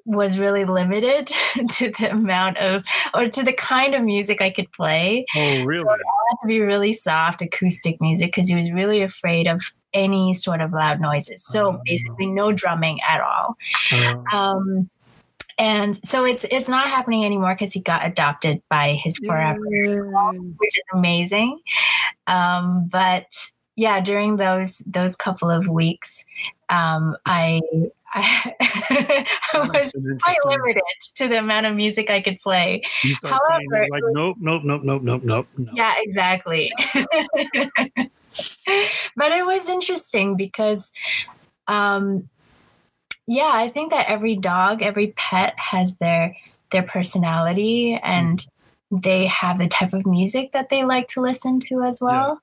was really limited to the amount of or to the kind of music I could play. Oh, really? So I had to be really soft acoustic music because he was really afraid of any sort of loud noises. So oh. basically, no drumming at all. Oh. Um, and so it's it's not happening anymore because he got adopted by his forever, which is amazing. Um, but yeah, during those those couple of weeks, um, I I, I was quite limited to the amount of music I could play. However, like nope, nope, nope, nope, nope, nope. Yeah, exactly. but it was interesting because um, yeah i think that every dog every pet has their their personality and mm. they have the type of music that they like to listen to as well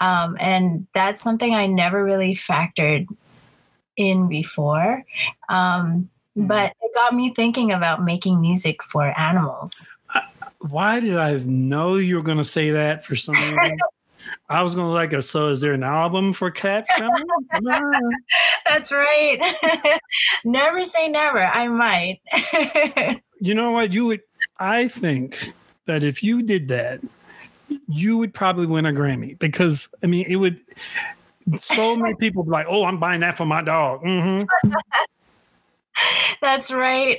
yeah. um, and that's something i never really factored in before um, mm. but it got me thinking about making music for animals why did i know you were going to say that for some reason I was gonna like, a so is there an album for cats? That's right. never say never. I might. you know what? You would. I think that if you did that, you would probably win a Grammy because I mean, it would. So many people be like, "Oh, I'm buying that for my dog." Mm-hmm. That's right.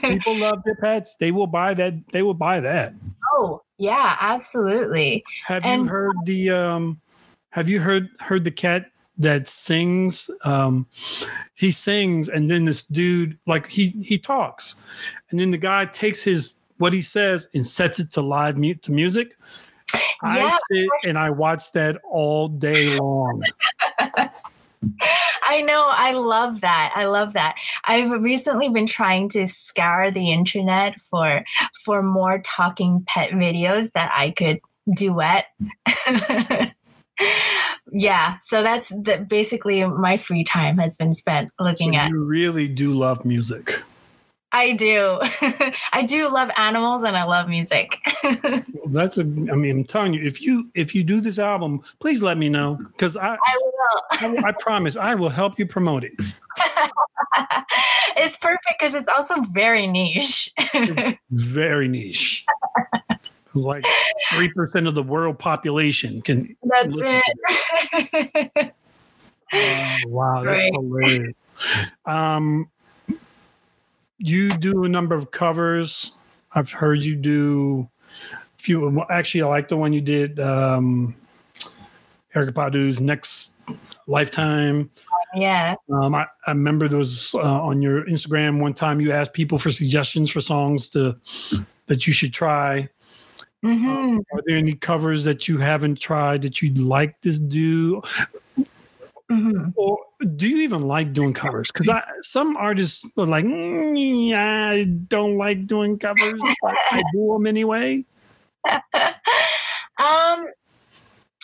people love their pets. They will buy that. They will buy that. Oh, Yeah, absolutely. Have and, you heard the um have you heard heard the cat that sings um he sings and then this dude like he he talks and then the guy takes his what he says and sets it to live mute to music yeah. i sit and i watch that all day long I know. I love that. I love that. I've recently been trying to scour the internet for for more talking pet videos that I could duet. yeah, so that's the, basically my free time has been spent looking so at. You really do love music. I do. I do love animals and I love music. well, that's a. I mean, I'm telling you, if you if you do this album, please let me know because I I will. I, I promise I will help you promote it. it's perfect because it's also very niche. very niche. It's like three percent of the world population can. That's it. uh, wow, that's right. hilarious. Um, you do a number of covers. I've heard you do a few. Actually, I like the one you did. Um, Erykah Badu's next lifetime. Yeah. Um, I, I remember those uh, on your Instagram one time you asked people for suggestions for songs to that you should try. Mm-hmm. Um, are there any covers that you haven't tried that you'd like to do? Mm-hmm. Or do you even like doing covers? Because some artists are like, mm, I don't like doing covers, but I do them anyway. um,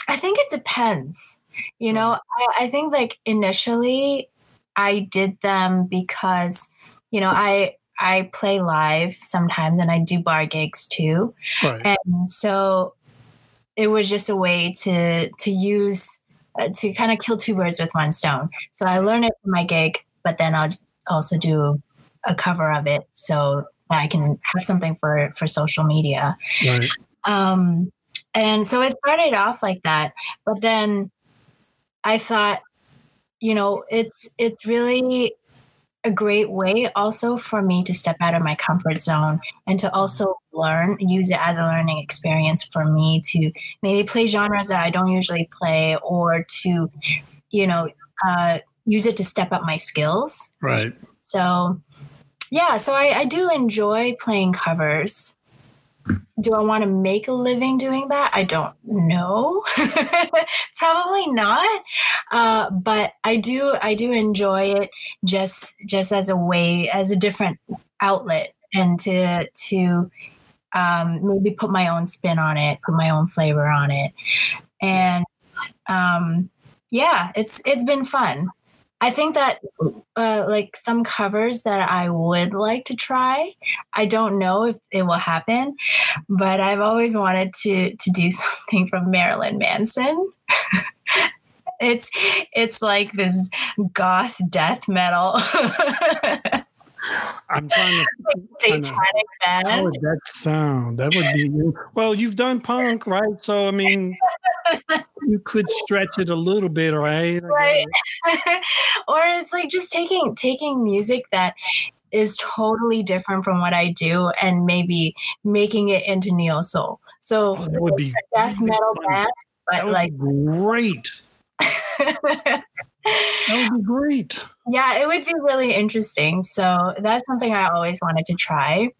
I think it depends. You know, I, I think like initially I did them because, you know, I I play live sometimes and I do bar gigs too. Right. And so it was just a way to to use to kind of kill two birds with one stone. So I learn it for my gig, but then I'll also do a cover of it so that I can have something for for social media. Right. Um, and so it started off like that, but then I thought, you know, it's it's really a great way also for me to step out of my comfort zone and to also learn, use it as a learning experience for me to maybe play genres that I don't usually play or to, you know, uh, use it to step up my skills. Right. So, yeah, so I, I do enjoy playing covers do I want to make a living doing that? I don't know. Probably not. Uh, but I do I do enjoy it just just as a way as a different outlet and to to um, maybe put my own spin on it, put my own flavor on it, and um, yeah, it's it's been fun. I think that uh, like some covers that I would like to try. I don't know if it will happen, but I've always wanted to to do something from Marilyn Manson. it's it's like this goth death metal. I'm trying to satanic band. How would that sound? That would be well. You've done punk, right? So I mean, you could stretch it a little bit, right? Right. or it's like just taking taking music that is totally different from what I do and maybe making it into neo soul. So oh, that would be death metal band, but like great. that would be great. Yeah, it would be really interesting. So that's something I always wanted to try.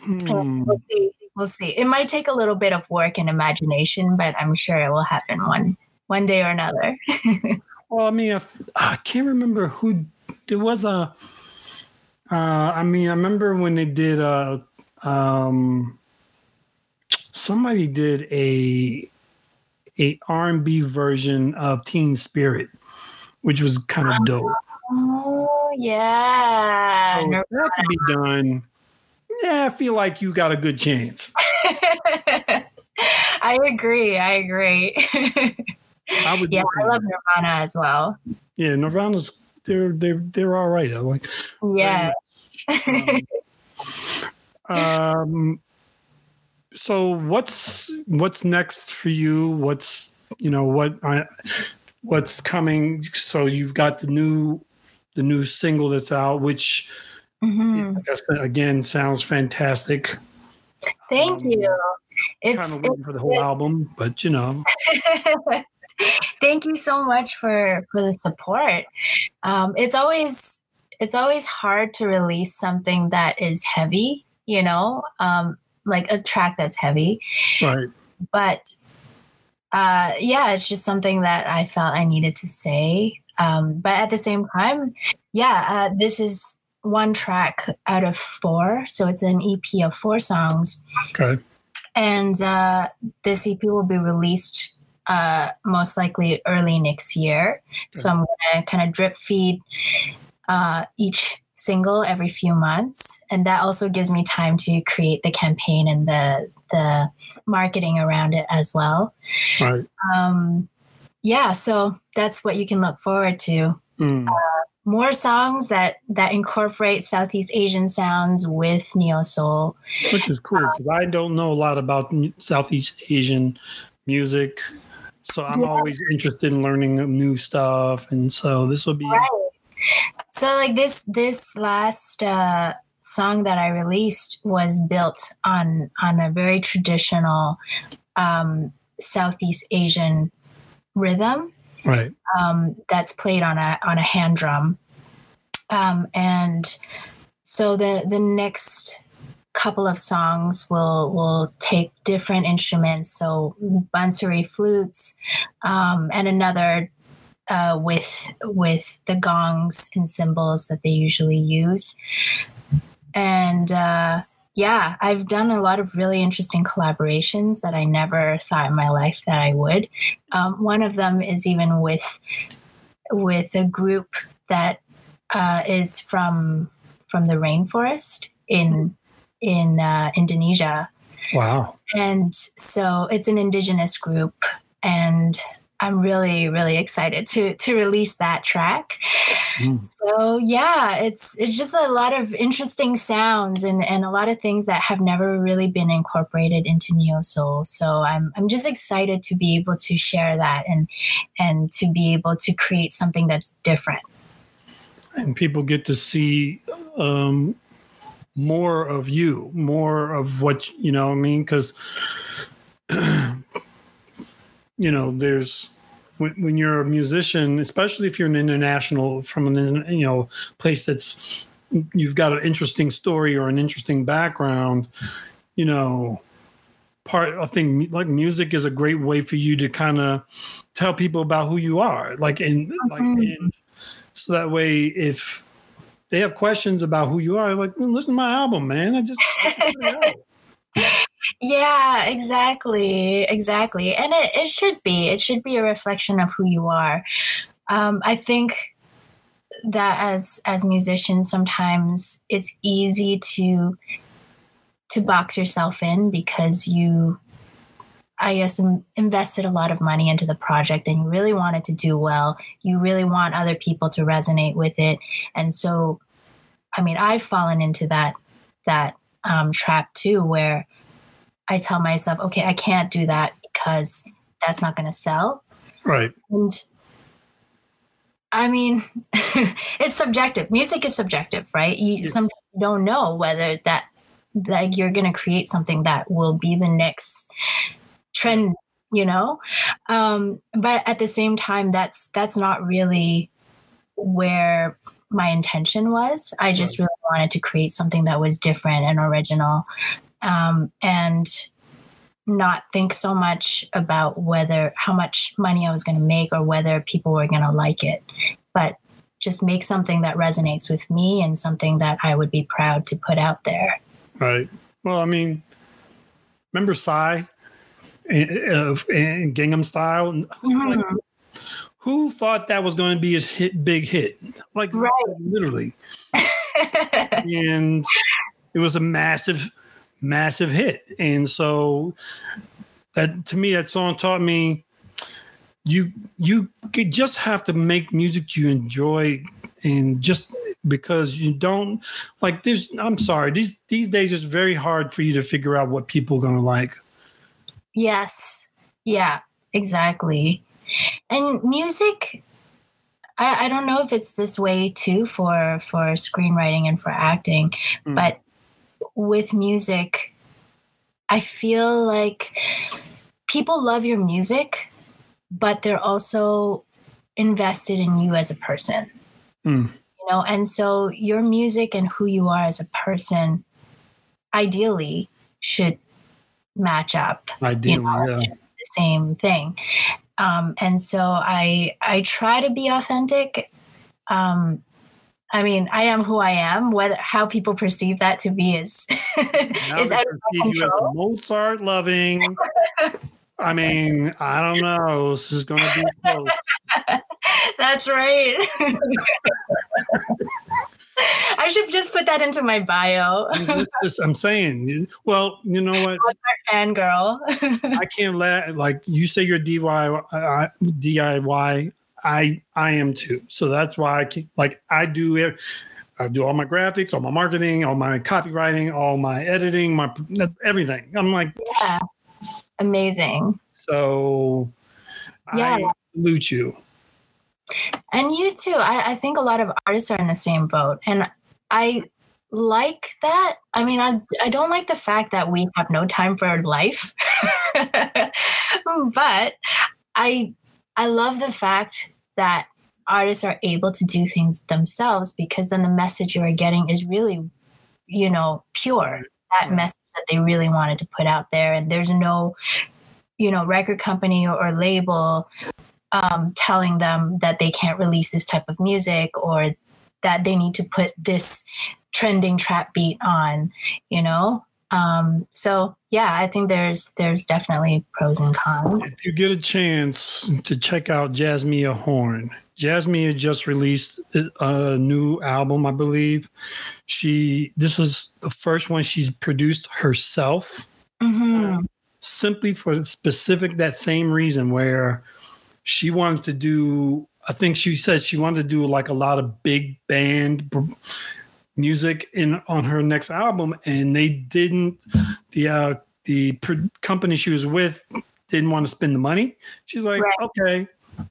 Hmm. We'll see we'll see. It might take a little bit of work and imagination, but I'm sure it will happen one one day or another. well, I mean, I can't remember who there was a. Uh, I mean, I remember when they did a. Um, somebody did a a R&B version of Teen Spirit, which was kind of dope. Oh yeah, so that could be done yeah, I feel like you got a good chance. I agree. I agree. I would yeah, I love Nirvana as well. Yeah, Nirvana's they're they're they're all right. I like. Yeah. Um, um, so what's what's next for you? What's you know what I what's coming? So you've got the new the new single that's out, which Mm-hmm. again, sounds fantastic. Thank um, you. it's kind of waiting for the whole album, but you know. Thank you so much for for the support. Um, it's always it's always hard to release something that is heavy, you know, um, like a track that's heavy. Right. But uh, yeah, it's just something that I felt I needed to say. Um, but at the same time, yeah, uh, this is one track out of four. So it's an EP of four songs. Okay. And uh, this EP will be released uh, most likely early next year. Okay. So I'm going to kind of drip feed uh, each single every few months, and that also gives me time to create the campaign and the the marketing around it as well. Right. Um, yeah, so that's what you can look forward to. Mm. Uh, more songs that that incorporate Southeast Asian sounds with neo soul, which is cool because I don't know a lot about Southeast Asian music, so I'm yeah. always interested in learning new stuff, and so this will be. Right. So like this this last uh, song that I released was built on on a very traditional um, Southeast Asian rhythm right. um, that's played on a on a hand drum. Um, and so the the next couple of songs will will take different instruments. So bansuri flutes um, and another uh, with with the gongs and cymbals that they usually use. And uh, yeah, I've done a lot of really interesting collaborations that I never thought in my life that I would. Um, one of them is even with with a group that uh, is from from the rainforest in in uh, Indonesia. Wow! And so it's an indigenous group, and I'm really, really excited to to release that track. Mm. So yeah, it's it's just a lot of interesting sounds and, and a lot of things that have never really been incorporated into neo soul. So I'm I'm just excited to be able to share that and and to be able to create something that's different. And people get to see um, more of you, more of what you know. I mean, because you know, there's when, when you're a musician, especially if you're an international from an you know place that's you've got an interesting story or an interesting background, you know, part I think like music is a great way for you to kind of tell people about who you are, like in mm-hmm. like and so that way if they have questions about who you are, like listen to my album, man. I just, yeah, exactly. Exactly. And it, it should be. It should be a reflection of who you are. Um, I think that as as musicians sometimes it's easy to to box yourself in because you I guess invested a lot of money into the project and you really want it to do well. You really want other people to resonate with it. And so I mean I've fallen into that that um, trap too where I tell myself, okay, I can't do that because that's not going to sell. Right. And I mean, it's subjective. Music is subjective, right? You yes. sometimes don't know whether that like you're going to create something that will be the next trend, you know. Um, but at the same time, that's that's not really where my intention was. I just right. really wanted to create something that was different and original um, and not think so much about whether how much money I was going to make or whether people were going to like it, but just make something that resonates with me and something that I would be proud to put out there. Right. Well, I mean, remember Psy in, in Gangnam Style? Mm-hmm. Like, who thought that was going to be a hit, big hit? Like right. literally. and it was a massive massive hit. And so that to me, that song taught me you you could just have to make music you enjoy and just because you don't like this i'm sorry these these days it's very hard for you to figure out what people are going to like yes yeah exactly and music I, I don't know if it's this way too for for screenwriting and for acting mm. but with music, I feel like people love your music, but they're also invested in you as a person. Mm. You know, and so your music and who you are as a person ideally should match up. Ideally, you know, yeah. the same thing. Um, and so I I try to be authentic. Um, I mean, I am who I am. Whether how people perceive that to be is is out of control. Mozart loving. I mean, I don't know. This is going to be close. That's right. I should just put that into my bio. just, I'm saying. Well, you know what? Mozart fangirl. I can't let like you say you're DIY. DIY. I I am too. So that's why I keep like I do it. I do all my graphics, all my marketing, all my copywriting, all my editing, my everything. I'm like, yeah, amazing. So, yeah. I salute you. And you too. I, I think a lot of artists are in the same boat. And I like that. I mean, I, I don't like the fact that we have no time for life. but I I love the fact that artists are able to do things themselves because then the message you are getting is really, you know, pure. That message that they really wanted to put out there. And there's no, you know, record company or, or label um, telling them that they can't release this type of music or that they need to put this trending trap beat on, you know? Um, so yeah, I think there's there's definitely pros and cons. If you get a chance to check out Jazzmeia Horn, Jazzmeia just released a new album, I believe. She this is the first one she's produced herself, mm-hmm. simply for specific that same reason where she wanted to do I think she said she wanted to do like a lot of big band music in on her next album, and they didn't. The uh, the company she was with didn't want to spend the money. She's like, right. okay,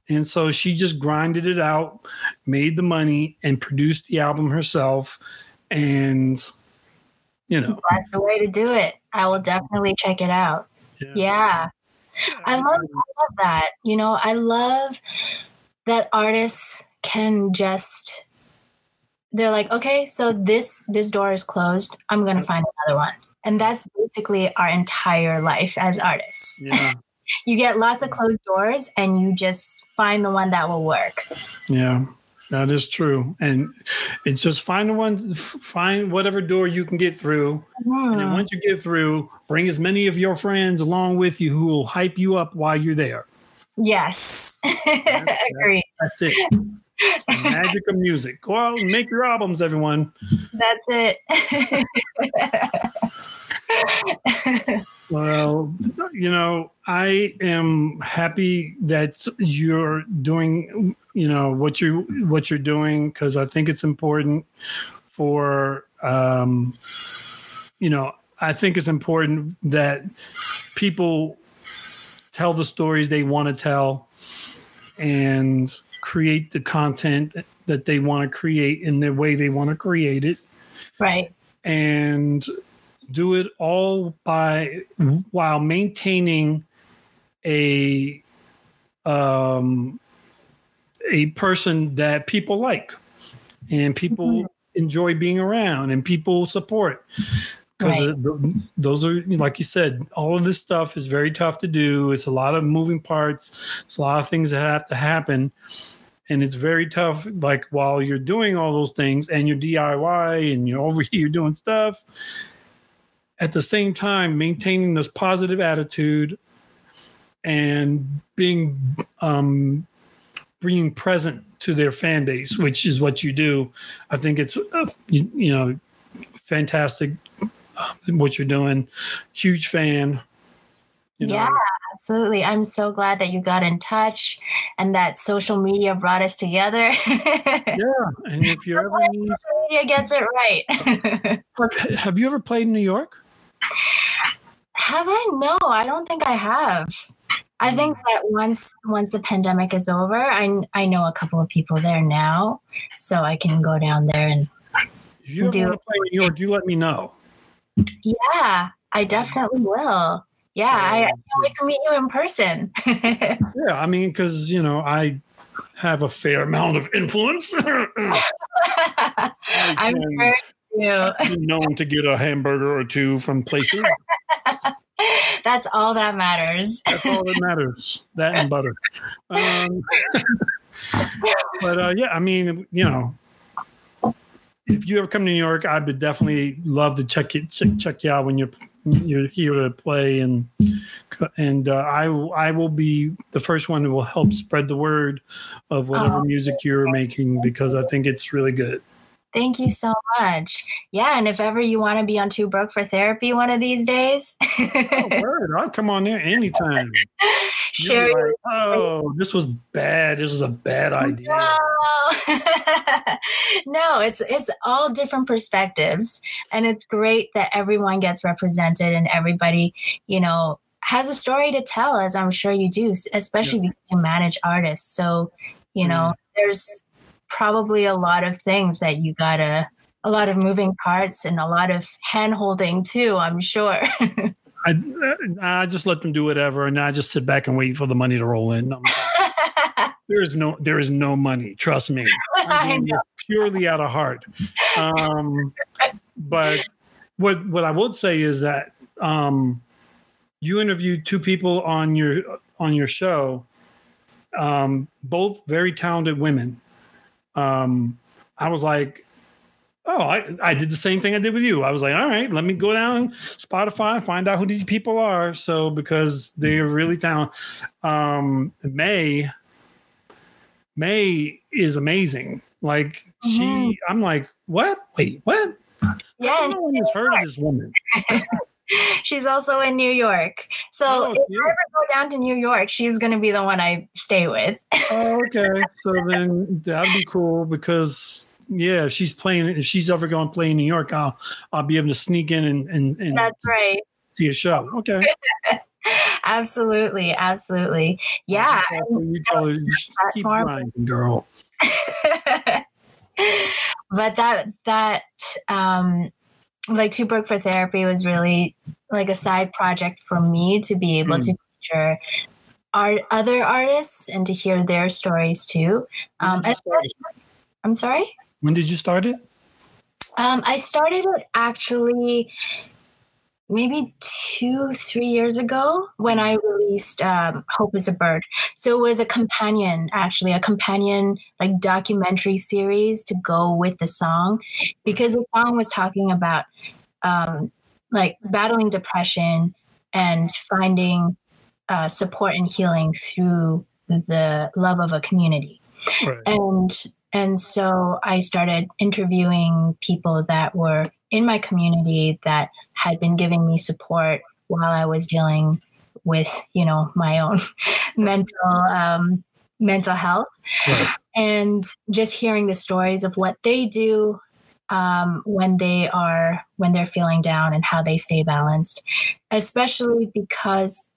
and so she just grinded it out, made the money, and produced the album herself. And you know, that's the way to do it. I will definitely check it out. Yeah. yeah. I love, I love that. You know, I love that artists can just they're like, okay, so this this door is closed. I'm gonna find another one. And that's basically our entire life as artists. Yeah. you get lots of closed doors and you just find the one that will work. Yeah. That is true, and it's just find the one, find whatever door you can get through, mm. and then mm-hmm. once you get through, bring as many of your friends along with you who will hype you up while you're there. Yes, that's, agree. That's, that's it. It's the magic of music. Go out and make your albums, everyone. That's it. well, you know, I am happy that you're doing, you know, what you what you're doing because I think it's important for, um, you know, I think it's important that people tell the stories they want to tell and create the content that they want to create in the way they want to create it. Right. And do it all by while maintaining a um a person that people like and people mm-hmm. enjoy being around and people support because right. those are like you said all of this stuff is very tough to do it's a lot of moving parts it's a lot of things that have to happen and it's very tough like while you're doing all those things and you're diy and you're over here doing stuff at the same time maintaining this positive attitude and being um being present to their fan base which is what you do i think it's uh, you, you know fantastic what you're doing. Huge fan. You know. Yeah, absolutely. I'm so glad that you got in touch and that social media brought us together. yeah, and if you ever need, social media gets it right. have you ever played in New York? Have I? No, I don't think I have. I hmm. think that once once the pandemic is over, I I know a couple of people there now, so I can go down there and. If you ever do, want to play in New York, you let me know. Yeah, I definitely will. Yeah, I, I can't wait to meet you in person. yeah, I mean, because you know, I have a fair amount of influence. I'm sure you. known to get a hamburger or two from places. That's all that matters. That's all that matters. That and butter. Um, but uh, yeah, I mean, you know, if you ever come to New York, I would definitely love to check it, check, check you out when you're you're here to play, and and uh, I I will be the first one who will help spread the word of whatever oh, music you're making because I think it's really good. Thank you so much. Yeah, and if ever you want to be on Too Broke for Therapy one of these days, oh, word! I'll come on there anytime. Sure. Like, oh, this was bad. This was a bad idea. No. no, it's it's all different perspectives, and it's great that everyone gets represented and everybody, you know, has a story to tell. As I'm sure you do, especially yeah. because you manage artists. So, you know, mm. there's probably a lot of things that you gotta a lot of moving parts and a lot of hand holding too i'm sure I, I just let them do whatever and i just sit back and wait for the money to roll in. There is no there is no money trust me. Purely out of heart. Um, but what what i would say is that um, you interviewed two people on your on your show um, both very talented women. Um, I was like, oh, I, I did the same thing I did with you. I was like, all right, let me go down Spotify, find out who these people are. So because they're really talented. Um, May, May is amazing. Like mm-hmm. she, I'm like, what? Wait, what? Yeah, no one has heard of this woman. she's also in New York. So oh, if yeah. I ever go down to New York, she's going to be the one I stay with. oh, okay. So then that'd be cool because yeah, if she's playing, if she's ever going to play in New York, I'll I'll be able to sneak in and and, and that's right. See a show. Okay. absolutely, absolutely. Yeah. You tell her, keep grinding, girl. but that that um like Too Broke for Therapy was really like a side project for me to be able mm. to feature art other artists and to hear their stories too. Um, I'm sorry. When did you start it? Um, I started it actually maybe two, three years ago when I released um, Hope is a Bird. So it was a companion, actually, a companion like documentary series to go with the song because the song was talking about um, like battling depression and finding uh, support and healing through the love of a community. Right. And and so I started interviewing people that were in my community that had been giving me support while I was dealing with, you know, my own mental um, mental health, right. and just hearing the stories of what they do um, when they are when they're feeling down and how they stay balanced, especially because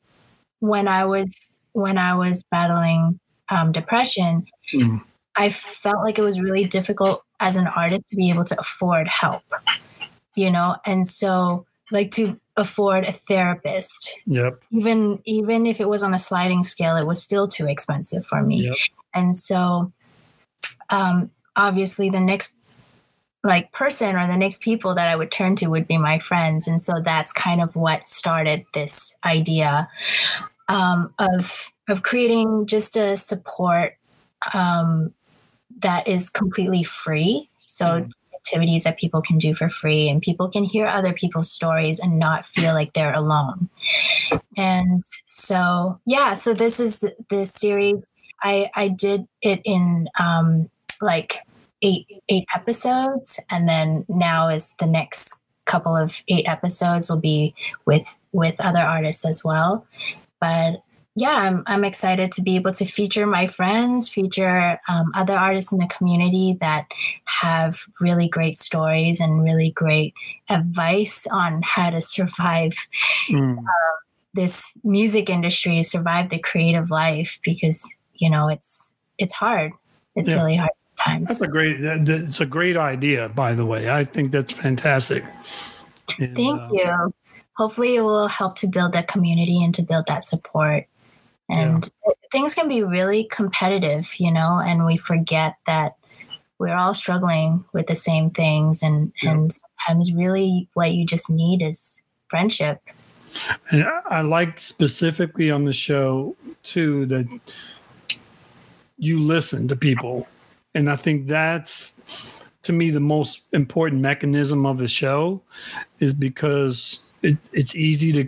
when I was when I was battling um, depression. Mm. I felt like it was really difficult as an artist to be able to afford help you know and so like to afford a therapist yep even even if it was on a sliding scale it was still too expensive for me yep. and so um obviously the next like person or the next people that I would turn to would be my friends. And so that's kind of what started this idea um, of of creating just a support um, that is completely free. So mm activities that people can do for free and people can hear other people's stories and not feel like they're alone. And so, yeah, so this is this series. I, I did it in um, like eight eight episodes, and then now is the next couple of eight episodes will be with with other artists as well. But yeah, I'm, I'm excited to be able to feature my friends, feature um, other artists in the community that have really great stories and really great advice on how to survive mm. uh, this music industry, survive the creative life because you know it's it's hard. It's yeah. really hard sometimes. That's a great. It's a great idea, by the way. I think that's fantastic. And, Thank uh, you hopefully it will help to build that community and to build that support. And yeah. things can be really competitive, you know, and we forget that we're all struggling with the same things and yeah. and sometimes really what you just need is friendship. And I like specifically on the show too that you listen to people. And I think that's to me the most important mechanism of the show is because it, it's easy to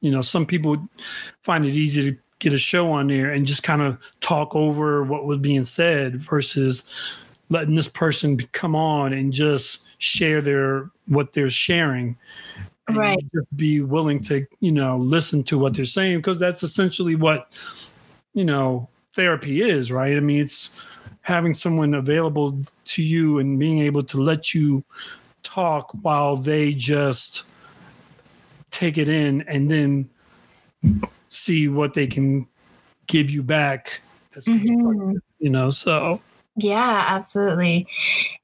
you know some people find it easy to get a show on there and just kind of talk over what was being said versus letting this person come on and just share their what they're sharing. Right. just be willing to you know listen to what they're saying because that's essentially what you know therapy is right? I mean it's having someone available to you and being able to let you talk while they just take it in and then see what they can give you back mm-hmm. you know so yeah absolutely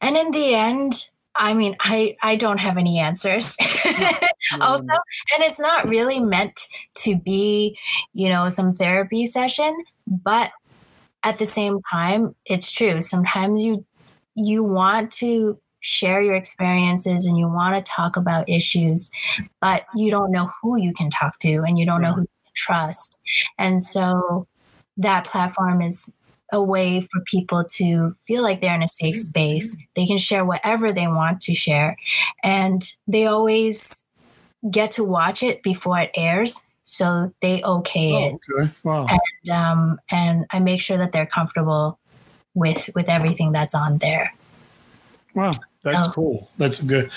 and in the end I mean, I I don't have any answers. also, and it's not really meant to be, you know, some therapy session, but at the same time, it's true. Sometimes you you want to share your experiences and you want to talk about issues, but you don't know who you can talk to and you don't know who trust. And so that platform is a way for people to feel like they're in a safe space. They can share whatever they want to share. And they always get to watch it before it airs. So they okay oh, it. Okay. Wow. And um, and I make sure that they're comfortable with with everything that's on there. Wow. That's cool. That's good.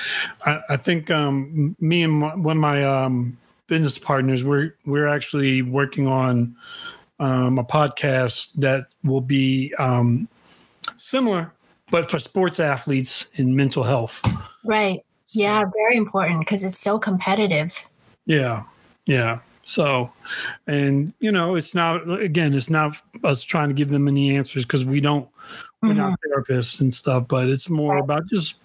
I, I think um, me and my, one of my um, business partners, we're we're actually working on um, a podcast that will be um, similar, but for sports athletes in mental health. Right. Yeah, very important because it's so competitive. Yeah. Yeah. So, and you know, it's not again, it's not us trying to give them any answers because we don't, we're mm-hmm. not therapists and stuff, but it's more about just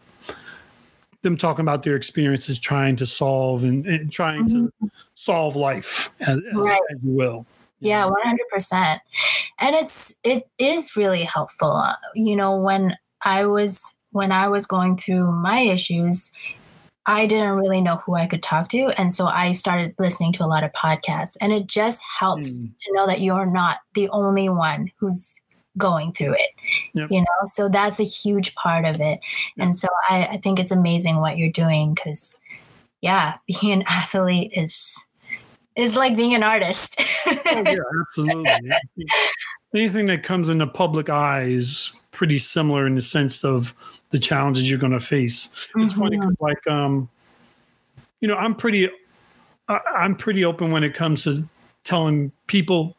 them talking about their experiences trying to solve and, and trying mm-hmm. to solve life as, right. as, you will. Yeah, 100%. And it's it is really helpful. You know, when I was when I was going through my issues, I didn't really know who I could talk to. And so I started listening to a lot of podcasts. And it just helps mm. to know that you're not the only one who's going through it. Yep. You know, so that's a huge part of it. And so I, I think it's amazing what you're doing because yeah, being an athlete is is like being an artist. oh, yeah, absolutely. Anything that comes into public eye is pretty similar in the sense of the challenges you're going to face. It's mm-hmm. funny because, like, um, you know, I'm pretty, I'm pretty open when it comes to telling people,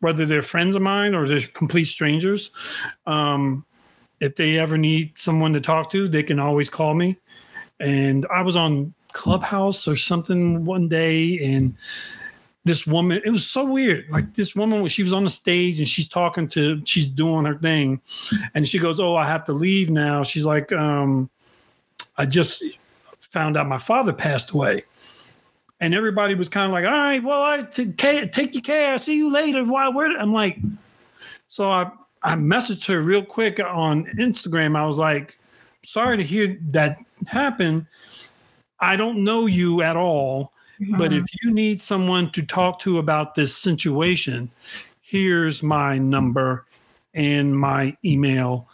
whether they're friends of mine or they're complete strangers, um, if they ever need someone to talk to, they can always call me. And I was on Clubhouse or something one day, and this woman it was so weird. Like this woman she was on the stage and she's talking to she's doing her thing. And she goes oh i have to leave now. She's like um i just found out my father passed away and everybody was kind of like all right well i t- take your care i'll see you later why where i'm like so i i messaged her real quick on instagram i was like sorry to hear that happen i don't know you at all but if you need someone to talk to about this situation, here's my number and my email.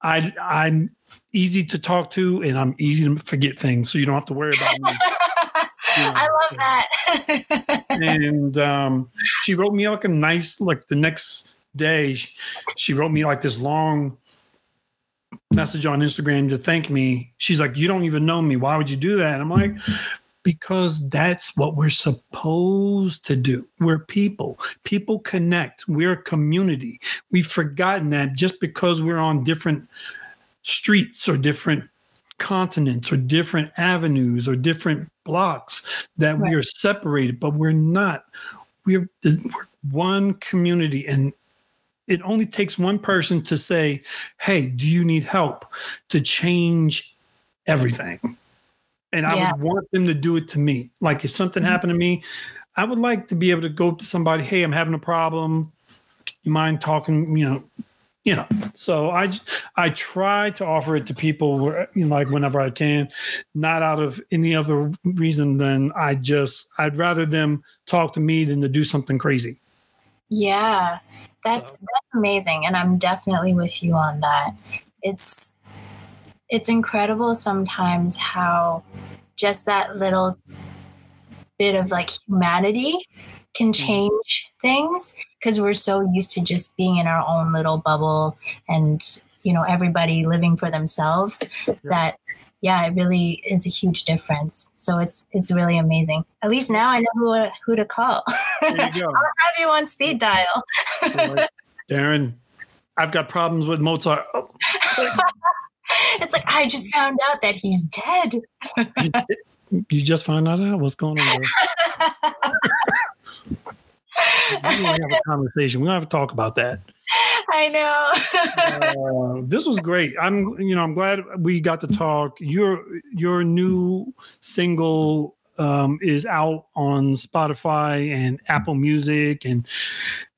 I I'm easy to talk to and I'm easy to forget things, so you don't have to worry about me. I love that. and um, she wrote me like a nice, like the next day, she wrote me like this long message on Instagram to thank me. She's like, You don't even know me. Why would you do that? And I'm like, because that's what we're supposed to do. We're people. People connect. We're a community. We've forgotten that just because we're on different streets or different continents or different avenues or different blocks that right. we are separated, but we're not. We're, we're one community and it only takes one person to say, Hey, do you need help to change everything? And I yeah. would want them to do it to me. Like if something mm-hmm. happened to me, I would like to be able to go to somebody, hey, I'm having a problem. You mind talking, you know, you know so i i try to offer it to people where, you know, like whenever i can not out of any other reason than i just i'd rather them talk to me than to do something crazy yeah that's so. that's amazing and i'm definitely with you on that it's it's incredible sometimes how just that little bit of like humanity can mm-hmm. change things because we're so used to just being in our own little bubble and you know everybody living for themselves yeah. that yeah it really is a huge difference. So it's it's really amazing. At least now i know who, who to call. I'll have you on speed dial. Darren i've got problems with mozart. Oh. it's like i just found out that he's dead. You just found out? What's going on we don't have a conversation. We don't have to talk about that. I know. uh, this was great. I'm, you know, I'm glad we got to talk. Your your new single um, is out on Spotify and Apple Music, and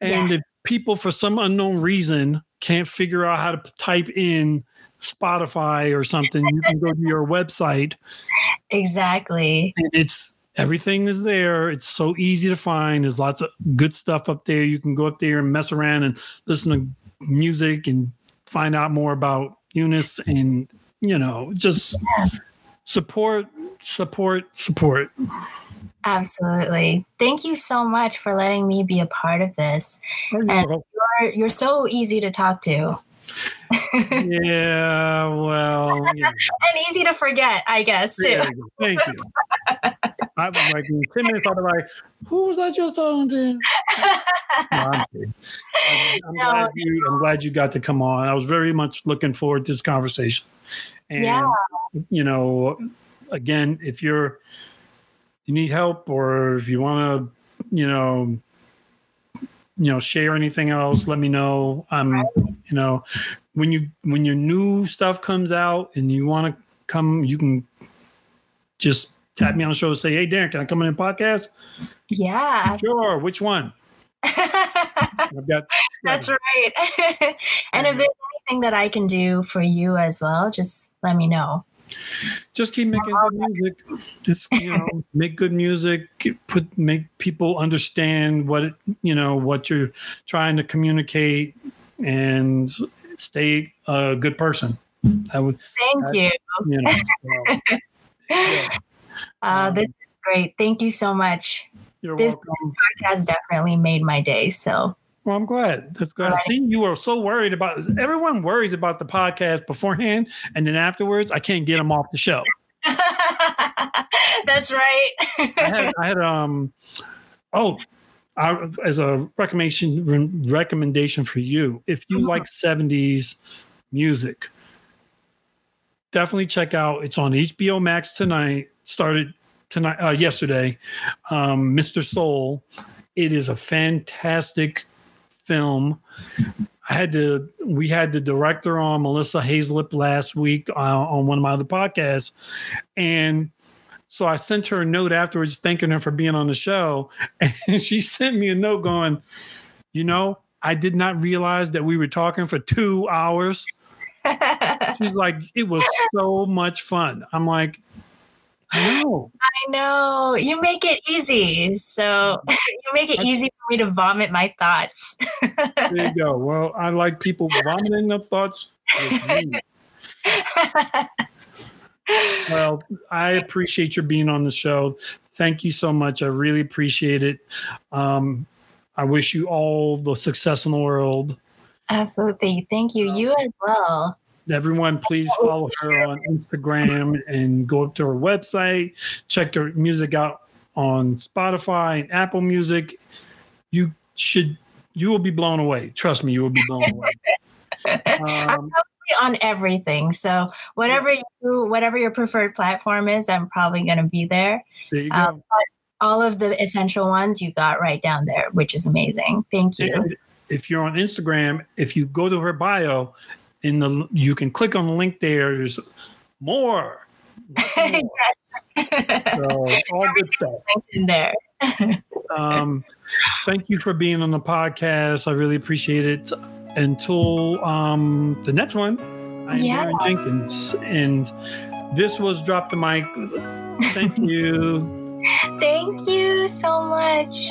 and yeah. if people for some unknown reason can't figure out how to type in Spotify or something, you can go to your website. Exactly. And it's everything is there. It's so easy to find. There's lots of good stuff up there. You can go up there and mess around and listen to music and find out more about Eunice and you know just support, support, support. Absolutely. Thank you so much for letting me be a part of this. Oh, and you're, you're so easy to talk to. yeah, well, yeah. and easy to forget, I guess too. Thank you. I was like in ten minutes. I was like, "Who was I just on to?" I'm, I'm no. glad you. I'm glad you got to come on. I was very much looking forward to this conversation. And yeah. you know, again, if you're you need help or if you want to, you know, you know share anything else let me know i'm you know when you when your new stuff comes out and you want to come you can just tap me on the show and say hey darren can i come in a podcast yeah sure which one I've got that's right and if there's anything that i can do for you as well just let me know just keep making good um, music. Just you know, make good music. Put make people understand what you know what you're trying to communicate, and stay a good person. I would. Thank I, you. You know. So, yeah. Uh, um, this is great. Thank you so much. You're this welcome. podcast definitely made my day. So well, I'm glad. That's good. Right. See, you were so worried about. Everyone worries about the podcast beforehand, and then afterwards, I can't get them off the show. That's right. I, had, I had um, oh, I, as a recommendation recommendation for you, if you mm-hmm. like '70s music, definitely check out. It's on HBO Max tonight. Started tonight, uh, yesterday. Um, Mr. Soul. It is a fantastic film. I had to. We had the director on Melissa Haizlip last week uh, on one of my other podcasts, and so I sent her a note afterwards thanking her for being on the show, and she sent me a note going, "You know, I did not realize that we were talking for two hours." She's like, "It was so much fun." I'm like, I know. I know. You make it easy. So you make it easy for me to vomit my thoughts. there you go. Well, I like people vomiting their thoughts. well, I appreciate your being on the show. Thank you so much. I really appreciate it. Um, I wish you all the success in the world. Absolutely. Thank you. You as well everyone please follow her on instagram and go up to her website. Check her music out on spotify and apple music. You should you will be blown away. Trust me you will be blown away. Um, on everything. So whatever you whatever your preferred platform is i'm probably going to be there, there you um, all of the essential ones you got right down there which is amazing. Thank you. And if you're on instagram if you go to her bio in the you can click on the link there. There's more. more. yes. So all good stuff. In there. um, thank you for being on the podcast. I really appreciate it. Until um, the next one, I'm Yeah. Aaron Jenkins, and this was Drop the Mic. Thank you. Thank you so much.